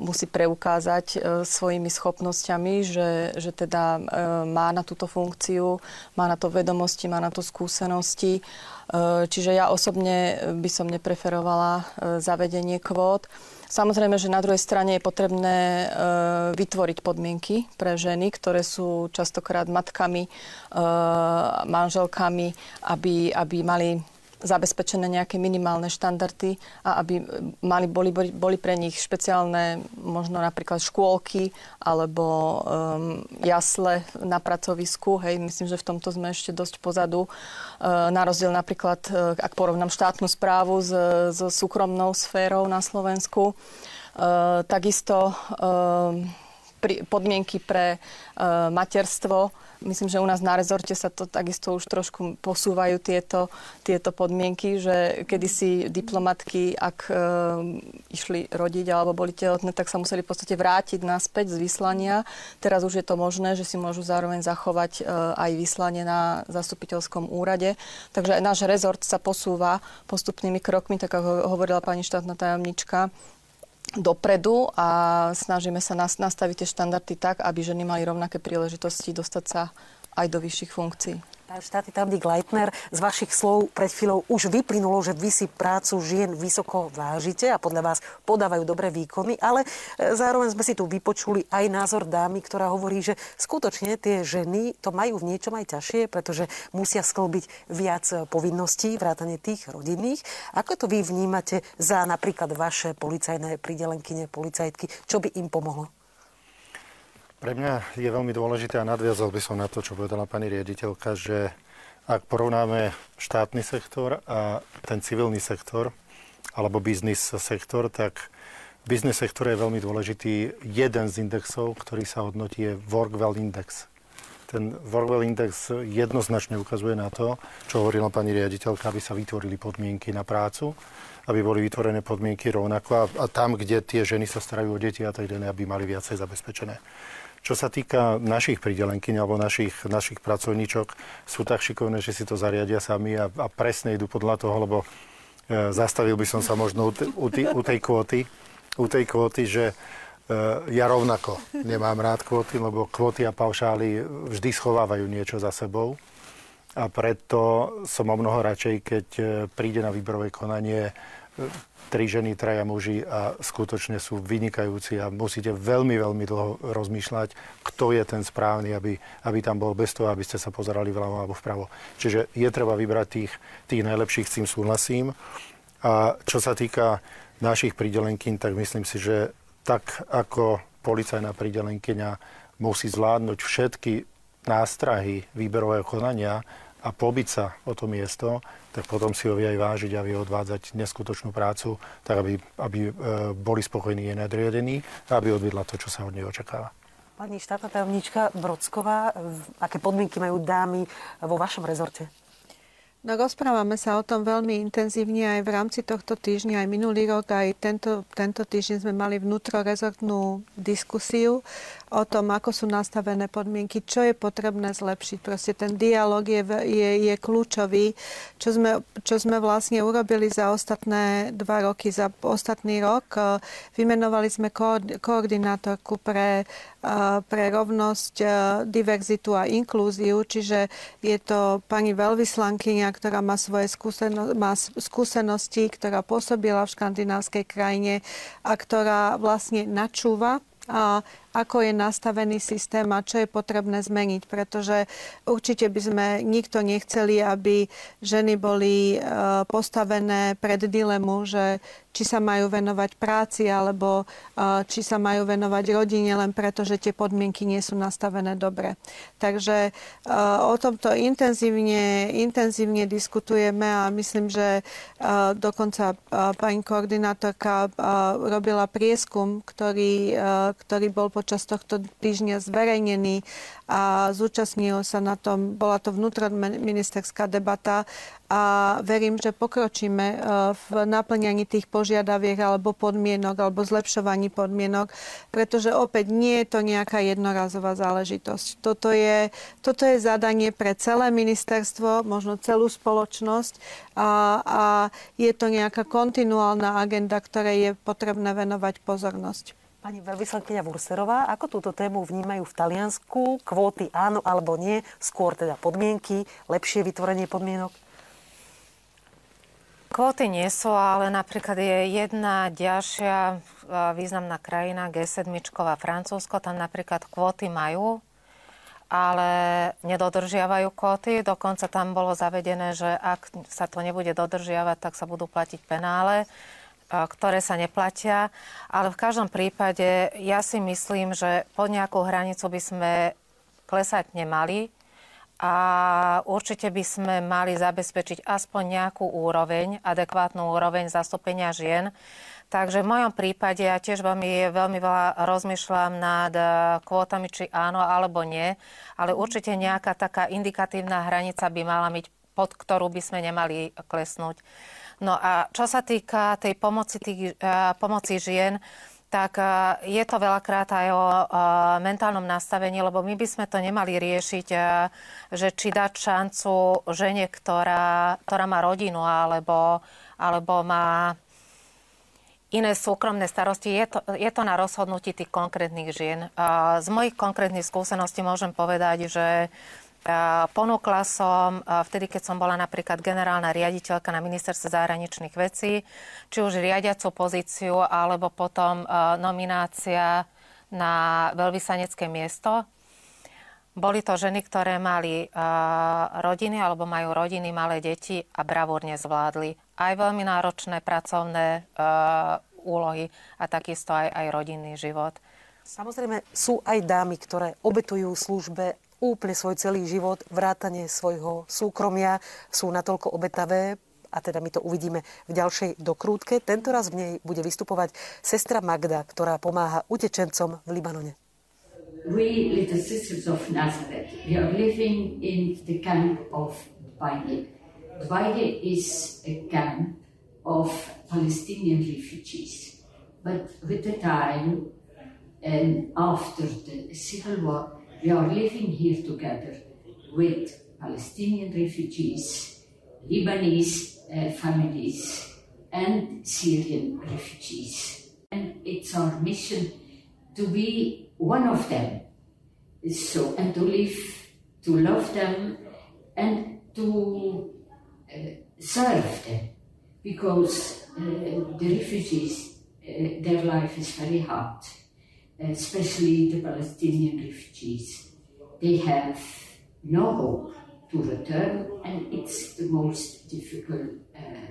musí preukázať e, svojimi schopnosťami, že, že teda e, má na túto funkciu, má na to vedomosti, má na to skúsenosti. E, čiže ja osobne by som nepreferovala zavedenie kvót. Samozrejme, že na druhej strane je potrebné e, vytvoriť podmienky pre ženy, ktoré sú častokrát matkami, e, manželkami, aby, aby mali zabezpečené nejaké minimálne štandardy a aby mali, boli, boli pre nich špeciálne možno napríklad škôlky alebo um, jasle na pracovisku. Hej, myslím, že v tomto sme ešte dosť pozadu. Uh, na rozdiel napríklad, uh, ak porovnám štátnu správu s, s súkromnou sférou na Slovensku, uh, takisto uh, podmienky pre uh, materstvo Myslím, že u nás na rezorte sa to takisto už trošku posúvajú tieto, tieto podmienky, že kedysi diplomatky, ak e, išli rodiť alebo boli tehotné, tak sa museli v podstate vrátiť naspäť z vyslania. Teraz už je to možné, že si môžu zároveň zachovať e, aj vyslanie na zastupiteľskom úrade. Takže náš rezort sa posúva postupnými krokmi, tak ako hovorila pani štátna tajomnička dopredu a snažíme sa nastaviť tie štandardy tak, aby ženy mali rovnaké príležitosti dostať sa aj do vyšších funkcií. Štátny tajomník Leitner, z vašich slov pred chvíľou už vyplynulo, že vy si prácu žien vysoko vážite a podľa vás podávajú dobré výkony, ale e, zároveň sme si tu vypočuli aj názor dámy, ktorá hovorí, že skutočne tie ženy to majú v niečom aj ťažšie, pretože musia sklbiť viac povinností, vrátane tých rodinných. Ako to vy vnímate za napríklad vaše policajné pridelenkyne, policajtky? Čo by im pomohlo? Pre mňa je veľmi dôležité a nadviazal by som na to, čo povedala pani riaditeľka, že ak porovnáme štátny sektor a ten civilný sektor alebo biznis sektor, tak v biznis sektore je veľmi dôležitý jeden z indexov, ktorý sa hodnotí je Workwell Index. Ten Workwell Index jednoznačne ukazuje na to, čo hovorila pani riaditeľka, aby sa vytvorili podmienky na prácu, aby boli vytvorené podmienky rovnako a, a tam, kde tie ženy sa starajú o deti a tak ďalej, aby mali viacej zabezpečené. Čo sa týka našich pridelenkyň alebo našich, našich pracovníčok, sú tak šikovné, že si to zariadia sami a, a presne idú podľa toho, lebo e, zastavil by som sa možno u, t- u, t- u tej kvóty, u tej kvóty, že e, ja rovnako nemám rád kvóty, lebo kvóty a paušály vždy schovávajú niečo za sebou. A preto som o mnoho radšej, keď e, príde na výberové konanie tri ženy, traja muži a skutočne sú vynikajúci a musíte veľmi, veľmi dlho rozmýšľať, kto je ten správny, aby, aby tam bol bez toho, aby ste sa pozerali vľavo alebo vpravo. Čiže je treba vybrať tých, tých najlepších, s tým súhlasím. A čo sa týka našich pridelenkyň, tak myslím si, že tak ako policajná pridelenkyňa musí zvládnuť všetky nástrahy výberového konania a pobiť sa o to miesto, tak potom si ho vie aj vážiť a vie odvádzať neskutočnú prácu, tak aby, aby e, boli spokojní jej nadriadení a aby odvedla to, čo sa od nej očakáva. Pani štátna tajomníčka Brodsková, aké podmienky majú dámy vo vašom rezorte? No rozprávame sa o tom veľmi intenzívne aj v rámci tohto týždňa, aj minulý rok, aj tento, tento týždeň sme mali vnútrorezortnú diskusiu o tom, ako sú nastavené podmienky, čo je potrebné zlepšiť. Proste ten dialog je, je, je kľúčový, čo sme, čo sme vlastne urobili za ostatné dva roky, za ostatný rok. Vymenovali sme koordinátorku pre pre rovnosť, diverzitu a inklúziu, čiže je to pani veľvyslankyňa, ktorá má svoje skúseno- má skúsenosti, ktorá pôsobila v škandinávskej krajine a ktorá vlastne načúva a ako je nastavený systém a čo je potrebné zmeniť, pretože určite by sme nikto nechceli, aby ženy boli e, postavené pred dilemu, že či sa majú venovať práci alebo e, či sa majú venovať rodine len preto, že tie podmienky nie sú nastavené dobre. Takže e, o tomto intenzívne, intenzívne diskutujeme a myslím, že dokonca pani koordinátorka robila prieskum, ktorý, ktorý bol počas počas tohto týždňa zverejnený a zúčastnil sa na tom, bola to vnútroministerská debata a verím, že pokročíme e, v naplňaní tých požiadaviek alebo podmienok alebo zlepšovaní podmienok, pretože opäť nie je to nejaká jednorazová záležitosť. Toto je, toto je zadanie pre celé ministerstvo, možno celú spoločnosť a, a je to nejaká kontinuálna agenda, ktorej je potrebné venovať pozornosť. Pani veľvyslankyňa Vurserová, ako túto tému vnímajú v Taliansku? Kvóty áno alebo nie? Skôr teda podmienky, lepšie vytvorenie podmienok? Kvóty nie sú, ale napríklad je jedna ďalšia významná krajina, G7, Francúzsko, tam napríklad kvóty majú, ale nedodržiavajú kvóty. Dokonca tam bolo zavedené, že ak sa to nebude dodržiavať, tak sa budú platiť penále ktoré sa neplatia. Ale v každom prípade ja si myslím, že pod nejakú hranicu by sme klesať nemali a určite by sme mali zabezpečiť aspoň nejakú úroveň, adekvátnu úroveň zastúpenia žien. Takže v mojom prípade ja tiež veľmi, veľmi veľa rozmýšľam nad e, kvótami, či áno alebo nie, ale určite nejaká taká indikatívna hranica by mala byť, pod ktorú by sme nemali klesnúť. No a čo sa týka tej pomoci, tých, uh, pomoci žien, tak uh, je to veľakrát aj o uh, mentálnom nastavení, lebo my by sme to nemali riešiť, že či dať šancu žene, ktorá, ktorá má rodinu alebo, alebo má iné súkromné starosti. Je to, je to na rozhodnutí tých konkrétnych žien. Z mojich konkrétnych skúseností môžem povedať, že Ponúkla som vtedy, keď som bola napríklad generálna riaditeľka na ministerstve zahraničných vecí, či už riadiacú pozíciu, alebo potom nominácia na veľvysanecké miesto. Boli to ženy, ktoré mali rodiny alebo majú rodiny, malé deti a bravúrne zvládli aj veľmi náročné pracovné úlohy a takisto aj, aj rodinný život. Samozrejme sú aj dámy, ktoré obetujú službe úplne svoj celý život, vrátanie svojho súkromia sú natoľko obetavé, a teda my to uvidíme v ďalšej dokrútke. Tento v nej bude vystupovať sestra Magda, ktorá pomáha utečencom v Libanone. We, little sisters of Nazareth, we are living in the camp of Baye. Baye is a camp of Palestinian refugees. But with the time and after the civil war, We are living here together with Palestinian refugees, Lebanese uh, families, and Syrian refugees. And it's our mission to be one of them. So, and to live, to love them, and to uh, serve them. Because uh, the refugees, uh, their life is very hard, especially the Palestinian refugees. They have no hope to return, and it's the most difficult uh,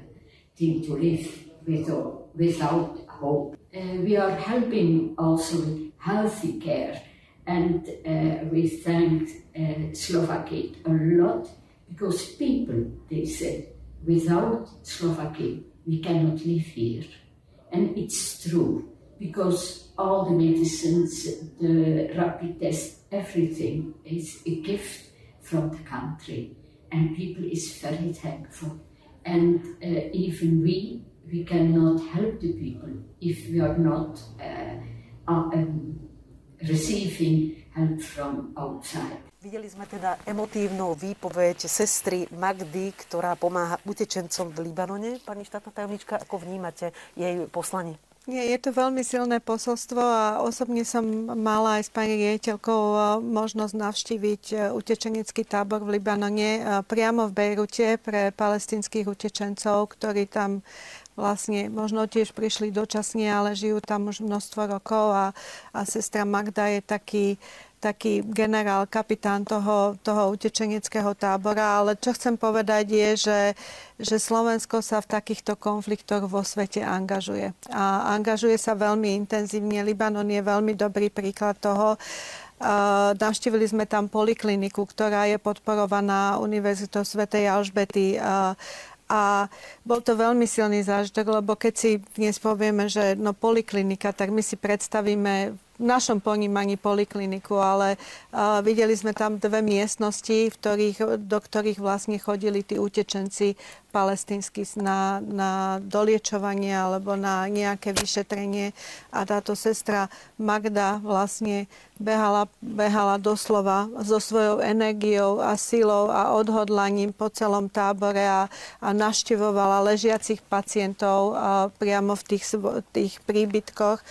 thing to live without, without hope. Uh, we are helping also with healthy care, and uh, we thank uh, Slovakia a lot because people, they said, without Slovakia, we cannot live here. And it's true because all the medicines, the rapid test, everything is a gift from the country, and people is very thankful. And uh, even we, we cannot help the people if we are not uh, uh, um, receiving help from outside. Videli sme teda emotívnu výpoveď sestry Magdy, ktorá pomáha utečencom v Libanone. Pani štátna tajomnička, ako vnímate jej poslanie? Nie, je to veľmi silné posolstvo a osobne som mala aj s pani riaditeľkou e, možnosť navštíviť e, utečenecký tábor v Libanone e, priamo v Bejrute pre palestinských utečencov, ktorí tam vlastne možno tiež prišli dočasne, ale žijú tam už množstvo rokov a, a sestra Magda je taký taký generál, kapitán toho, toho utečeneckého tábora, ale čo chcem povedať je, že, že Slovensko sa v takýchto konfliktoch vo svete angažuje. A angažuje sa veľmi intenzívne. Libanon je veľmi dobrý príklad toho. Navštívili sme tam polikliniku, ktorá je podporovaná Univerzitou svätej Alžbety a bol to veľmi silný zážitok, lebo keď si dnes povieme, že no poliklinika, tak my si predstavíme našom ponímaní polikliniku, ale uh, videli sme tam dve miestnosti, v ktorých, do ktorých vlastne chodili tí utečenci palestínsky na, na doliečovanie alebo na nejaké vyšetrenie. A táto sestra Magda vlastne behala, behala doslova so svojou energiou a silou a odhodlaním po celom tábore a, a naštevovala ležiacich pacientov priamo v tých, tých príbytkoch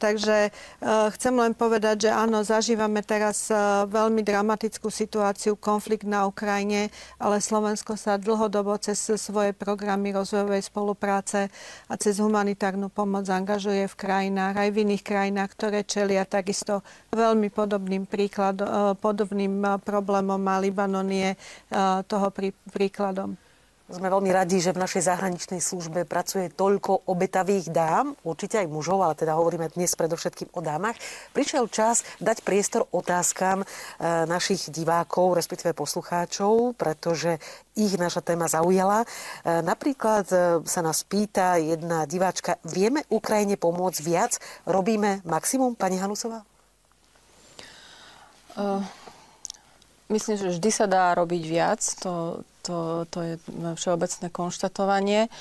Takže uh, chcem len povedať, že áno, zažívame teraz uh, veľmi dramatickú situáciu, konflikt na Ukrajine, ale Slovensko sa dlhodobo cez svoje programy rozvojovej spolupráce a cez humanitárnu pomoc angažuje v krajinách, aj v iných krajinách, ktoré čelia takisto veľmi podobným príklad, uh, podobným problémom a Libanon je toho prí, príkladom. Sme veľmi radi, že v našej zahraničnej službe pracuje toľko obetavých dám, určite aj mužov, ale teda hovoríme dnes predovšetkým o dámach. Prišiel čas dať priestor otázkam e, našich divákov, respektíve poslucháčov, pretože ich naša téma zaujala. E, napríklad e, sa nás pýta jedna diváčka, vieme Ukrajine pomôcť viac? Robíme maximum, pani Hanusová? Uh, myslím, že vždy sa dá robiť viac. To, to, to je všeobecné konštatovanie,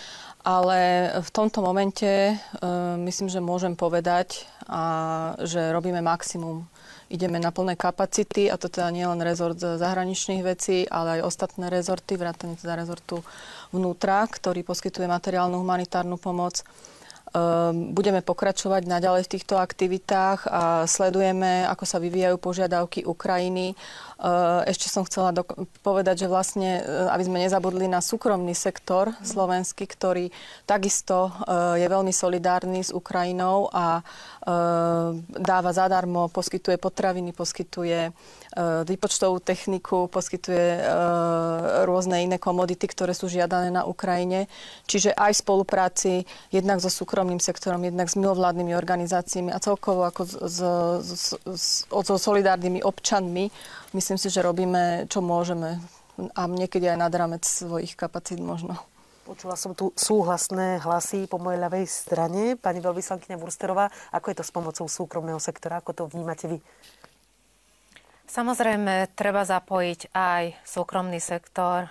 ale v tomto momente uh, myslím, že môžem povedať, a, že robíme maximum. Ideme na plné kapacity a to teda nie len rezort zahraničných vecí, ale aj ostatné rezorty, vrátane teda rezortu vnútra, ktorý poskytuje materiálnu humanitárnu pomoc. Ehm, budeme pokračovať naďalej v týchto aktivitách a sledujeme, ako sa vyvíjajú požiadavky Ukrajiny. Ehm, ešte som chcela do- povedať, že vlastne, e, aby sme nezabudli na súkromný sektor slovenský, ktorý takisto e, je veľmi solidárny s Ukrajinou a dáva zadarmo, poskytuje potraviny, poskytuje výpočtovú techniku, poskytuje rôzne iné komodity, ktoré sú žiadané na Ukrajine. Čiže aj v spolupráci jednak so súkromným sektorom, jednak s mimovládnymi organizáciami a celkovo ako s, s, s, s, so solidárnymi občanmi. Myslím si, že robíme, čo môžeme a niekedy aj nad rámec svojich kapacít možno. Počula som tu súhlasné hlasy po mojej ľavej strane. Pani veľvyslankyňa Wursterová, ako je to s pomocou súkromného sektora? Ako to vnímate vy? Samozrejme, treba zapojiť aj súkromný sektor,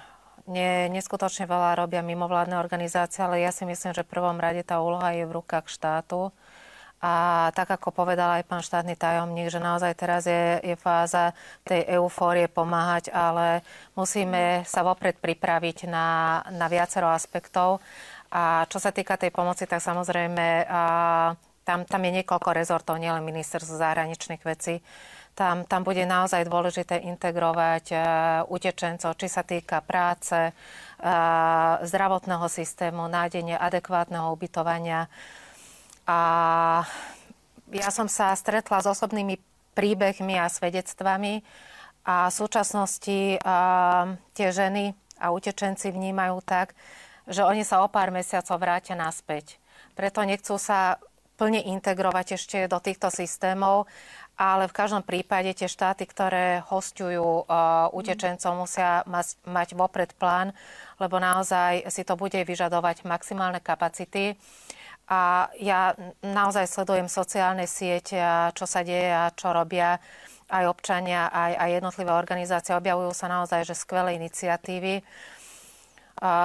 nie, neskutočne veľa robia mimovládne organizácie, ale ja si myslím, že v prvom rade tá úloha je v rukách štátu. A tak ako povedal aj pán štátny tajomník, že naozaj teraz je, je fáza tej eufórie pomáhať, ale musíme sa vopred pripraviť na, na viacero aspektov. A čo sa týka tej pomoci, tak samozrejme tam, tam je niekoľko rezortov, nielen ministerstvo zahraničných vecí. Tam, tam bude naozaj dôležité integrovať uh, utečencov, či sa týka práce, uh, zdravotného systému, nájdenie adekvátneho ubytovania. A ja som sa stretla s osobnými príbehmi a svedectvami a v súčasnosti uh, tie ženy a utečenci vnímajú tak, že oni sa o pár mesiacov vrátia naspäť. Preto nechcú sa plne integrovať ešte do týchto systémov ale v každom prípade tie štáty, ktoré hostujú uh, utečencov, musia mať, mať vopred plán, lebo naozaj si to bude vyžadovať maximálne kapacity. A ja naozaj sledujem sociálne siete, čo sa deje a čo robia aj občania, aj, aj jednotlivé organizácie. Objavujú sa naozaj že skvelé iniciatívy.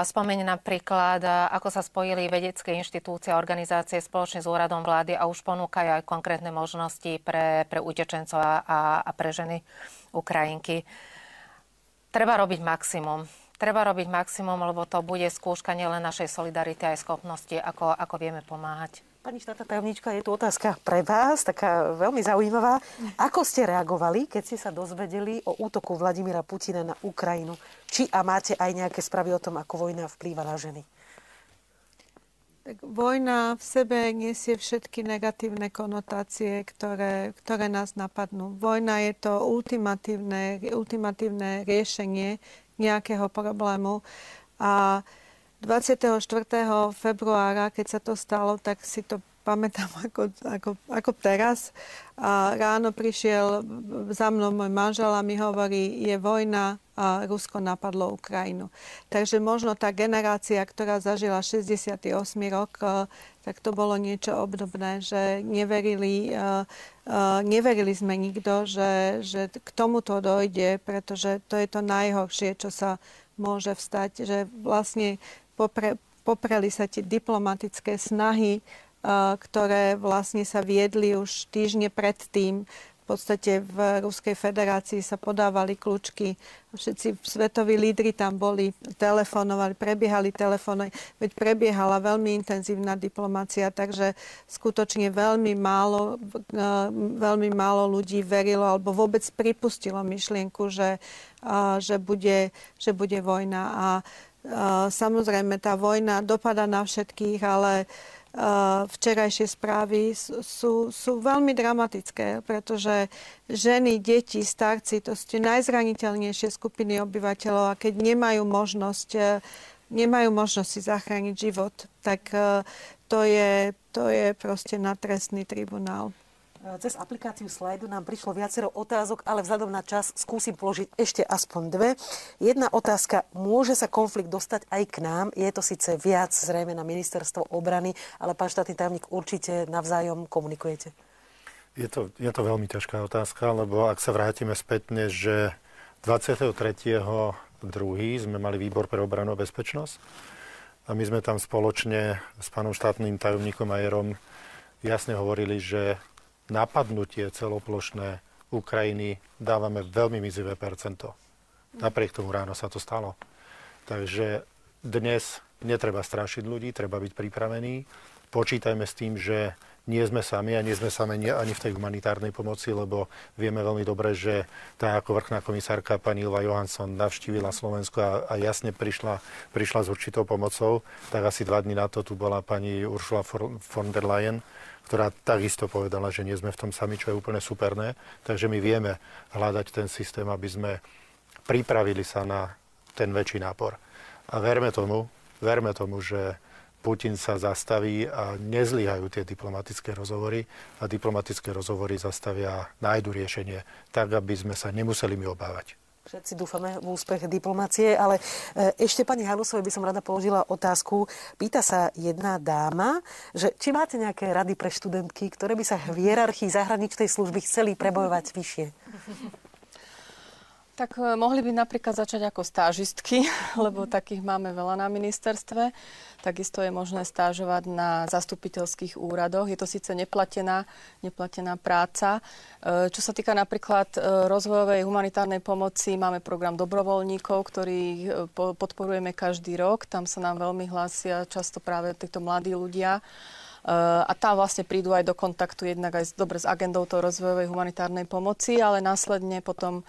Spomeniem napríklad, ako sa spojili vedecké inštitúcie a organizácie spoločne s úradom vlády a už ponúkajú aj konkrétne možnosti pre, pre utečencov a, a pre ženy Ukrajinky. Treba robiť maximum. Treba robiť maximum, lebo to bude skúška nielen našej solidarity, aj schopnosti, ako, ako vieme pomáhať. Pani štátna tajomnička, je tu otázka pre vás, taká veľmi zaujímavá. Ako ste reagovali, keď ste sa dozvedeli o útoku Vladimíra Putina na Ukrajinu? Či a máte aj nejaké správy o tom, ako vojna vplýva na ženy? Tak vojna v sebe nesie všetky negatívne konotácie, ktoré, ktoré nás napadnú. Vojna je to ultimatívne, ultimatívne riešenie nejakého problému. A 24. februára, keď sa to stalo, tak si to pamätám ako, ako, ako teraz. A ráno prišiel za mnou môj manžel a mi hovorí, je vojna a Rusko napadlo Ukrajinu. Takže možno tá generácia, ktorá zažila 68. rok, e, tak to bolo niečo obdobné, že neverili, e, e, neverili sme nikto, že, že k tomuto dojde, pretože to je to najhoršie, čo sa môže vstať, že vlastne popre, popreli sa tie diplomatické snahy, ktoré vlastne sa viedli už týždne predtým. V podstate v Ruskej federácii sa podávali kľúčky. Všetci svetoví lídry tam boli, telefonovali, prebiehali telefóny. Veď prebiehala veľmi intenzívna diplomácia, takže skutočne veľmi málo, veľmi málo ľudí verilo alebo vôbec pripustilo myšlienku, že, že, bude, že bude vojna. A Samozrejme, tá vojna dopada na všetkých, ale včerajšie správy sú, sú veľmi dramatické, pretože ženy, deti, starci, to sú najzraniteľnejšie skupiny obyvateľov a keď nemajú možnosť, e, nemajú možnosť si zachrániť život, tak e, to je, to je proste na trestný tribunál. Cez aplikáciu Slajdu nám prišlo viacero otázok, ale vzhľadom na čas skúsim položiť ešte aspoň dve. Jedna otázka, môže sa konflikt dostať aj k nám? Je to síce viac zrejme na ministerstvo obrany, ale pán štátny tajomník určite navzájom komunikujete. Je to, je to veľmi ťažká otázka, lebo ak sa vrátime spätne, že 23. 2. sme mali výbor pre obranu a bezpečnosť a my sme tam spoločne s pánom štátnym tajomníkom Ajerom jasne hovorili, že napadnutie celoplošné Ukrajiny dávame veľmi mizivé percento. Napriek tomu ráno sa to stalo. Takže dnes netreba strašiť ľudí, treba byť pripravený. Počítajme s tým, že nie sme sami a nie sme sami ani v tej humanitárnej pomoci, lebo vieme veľmi dobre, že tá ako vrchná komisárka pani Ilva Johansson navštívila Slovensko a, a jasne prišla, prišla s určitou pomocou, tak asi dva dní na to tu bola pani Ursula von der Leyen, ktorá takisto povedala, že nie sme v tom sami, čo je úplne superné. Takže my vieme hľadať ten systém, aby sme pripravili sa na ten väčší nápor. A verme tomu, verme tomu, že Putin sa zastaví a nezlyhajú tie diplomatické rozhovory a diplomatické rozhovory zastavia, nájdu riešenie, tak aby sme sa nemuseli my obávať. Všetci dúfame v úspech diplomácie, ale e, ešte pani Hanusovej by som rada položila otázku. Pýta sa jedna dáma, že či máte nejaké rady pre študentky, ktoré by sa v hierarchii zahraničnej služby chceli prebojovať vyššie? Tak e, mohli by napríklad začať ako stážistky, lebo takých máme veľa na ministerstve. Takisto je možné stážovať na zastupiteľských úradoch. Je to síce neplatená, neplatená práca. E, čo sa týka napríklad e, rozvojovej humanitárnej pomoci, máme program dobrovoľníkov, ktorý podporujeme každý rok. Tam sa nám veľmi hlásia často práve títo mladí ľudia a tam vlastne prídu aj do kontaktu jednak aj s, dobre s agendou toho rozvojovej humanitárnej pomoci, ale následne potom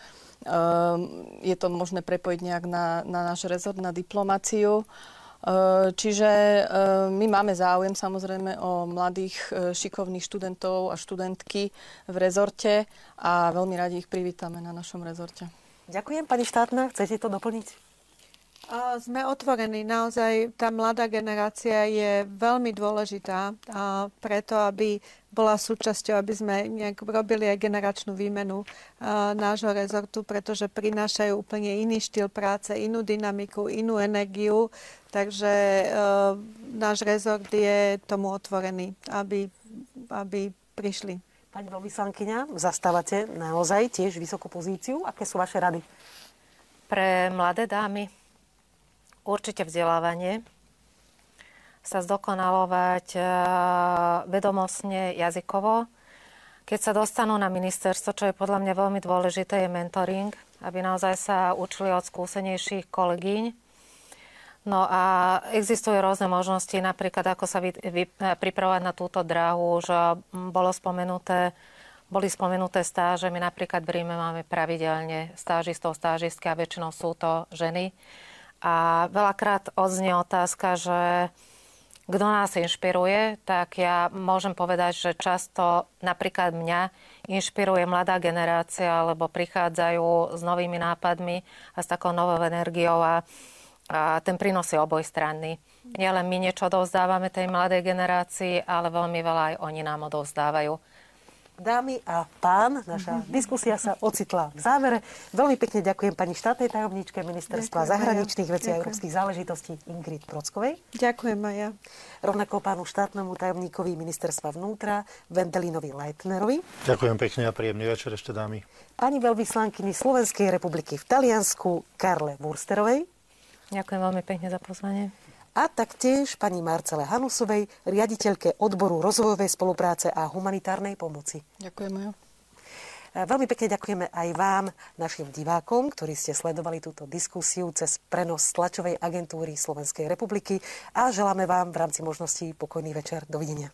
je to možné prepojiť nejak na, na náš rezort, na diplomáciu. Čiže my máme záujem samozrejme o mladých šikovných študentov a študentky v rezorte a veľmi radi ich privítame na našom rezorte. Ďakujem. Pani štátna, chcete to doplniť? Sme otvorení. Naozaj tá mladá generácia je veľmi dôležitá a preto, aby bola súčasťou, aby sme nejak robili aj generačnú výmenu nášho rezortu, pretože prinášajú úplne iný štýl práce, inú dynamiku, inú energiu. Takže e, náš rezort je tomu otvorený, aby, aby prišli. Pani veľvyslankyňa, zastávate naozaj tiež vysokú pozíciu. Aké sú vaše rady? Pre mladé dámy určite vzdelávanie, sa zdokonalovať e, vedomostne, jazykovo. Keď sa dostanú na ministerstvo, čo je podľa mňa veľmi dôležité, je mentoring, aby naozaj sa učili od skúsenejších kolegyň. No a existujú rôzne možnosti, napríklad ako sa vy, vy, pripravovať na túto dráhu, že bolo spomenuté, boli spomenuté stáže. My napríklad v Ríme máme pravidelne stážistov, stážistky a väčšinou sú to ženy. A veľakrát odznie otázka, že kto nás inšpiruje, tak ja môžem povedať, že často napríklad mňa inšpiruje mladá generácia, lebo prichádzajú s novými nápadmi a s takou novou energiou a, a ten prínos je obojstranný. Nielen my niečo odovzdávame tej mladej generácii, ale veľmi veľa aj oni nám odovzdávajú. Dámy a pán, naša diskusia sa ocitla v závere. Veľmi pekne ďakujem pani štátnej tajomníčke Ministerstva ďakujem, zahraničných vecí a európskych záležitostí Ingrid Prockovej. Ďakujem aj ja. Rovnako pánu štátnemu tajomníkovi Ministerstva vnútra Vendelinovi Leitnerovi. Ďakujem pekne a príjemný večer ešte dámy. Pani veľvyslankyni Slovenskej republiky v Taliansku Karle Wursterovej. Ďakujem veľmi pekne za pozvanie a taktiež pani Marcele Hanusovej, riaditeľke odboru rozvojovej spolupráce a humanitárnej pomoci. Ďakujeme. Veľmi pekne ďakujeme aj vám, našim divákom, ktorí ste sledovali túto diskusiu cez prenos tlačovej agentúry Slovenskej republiky a želáme vám v rámci možností pokojný večer. Dovidenia.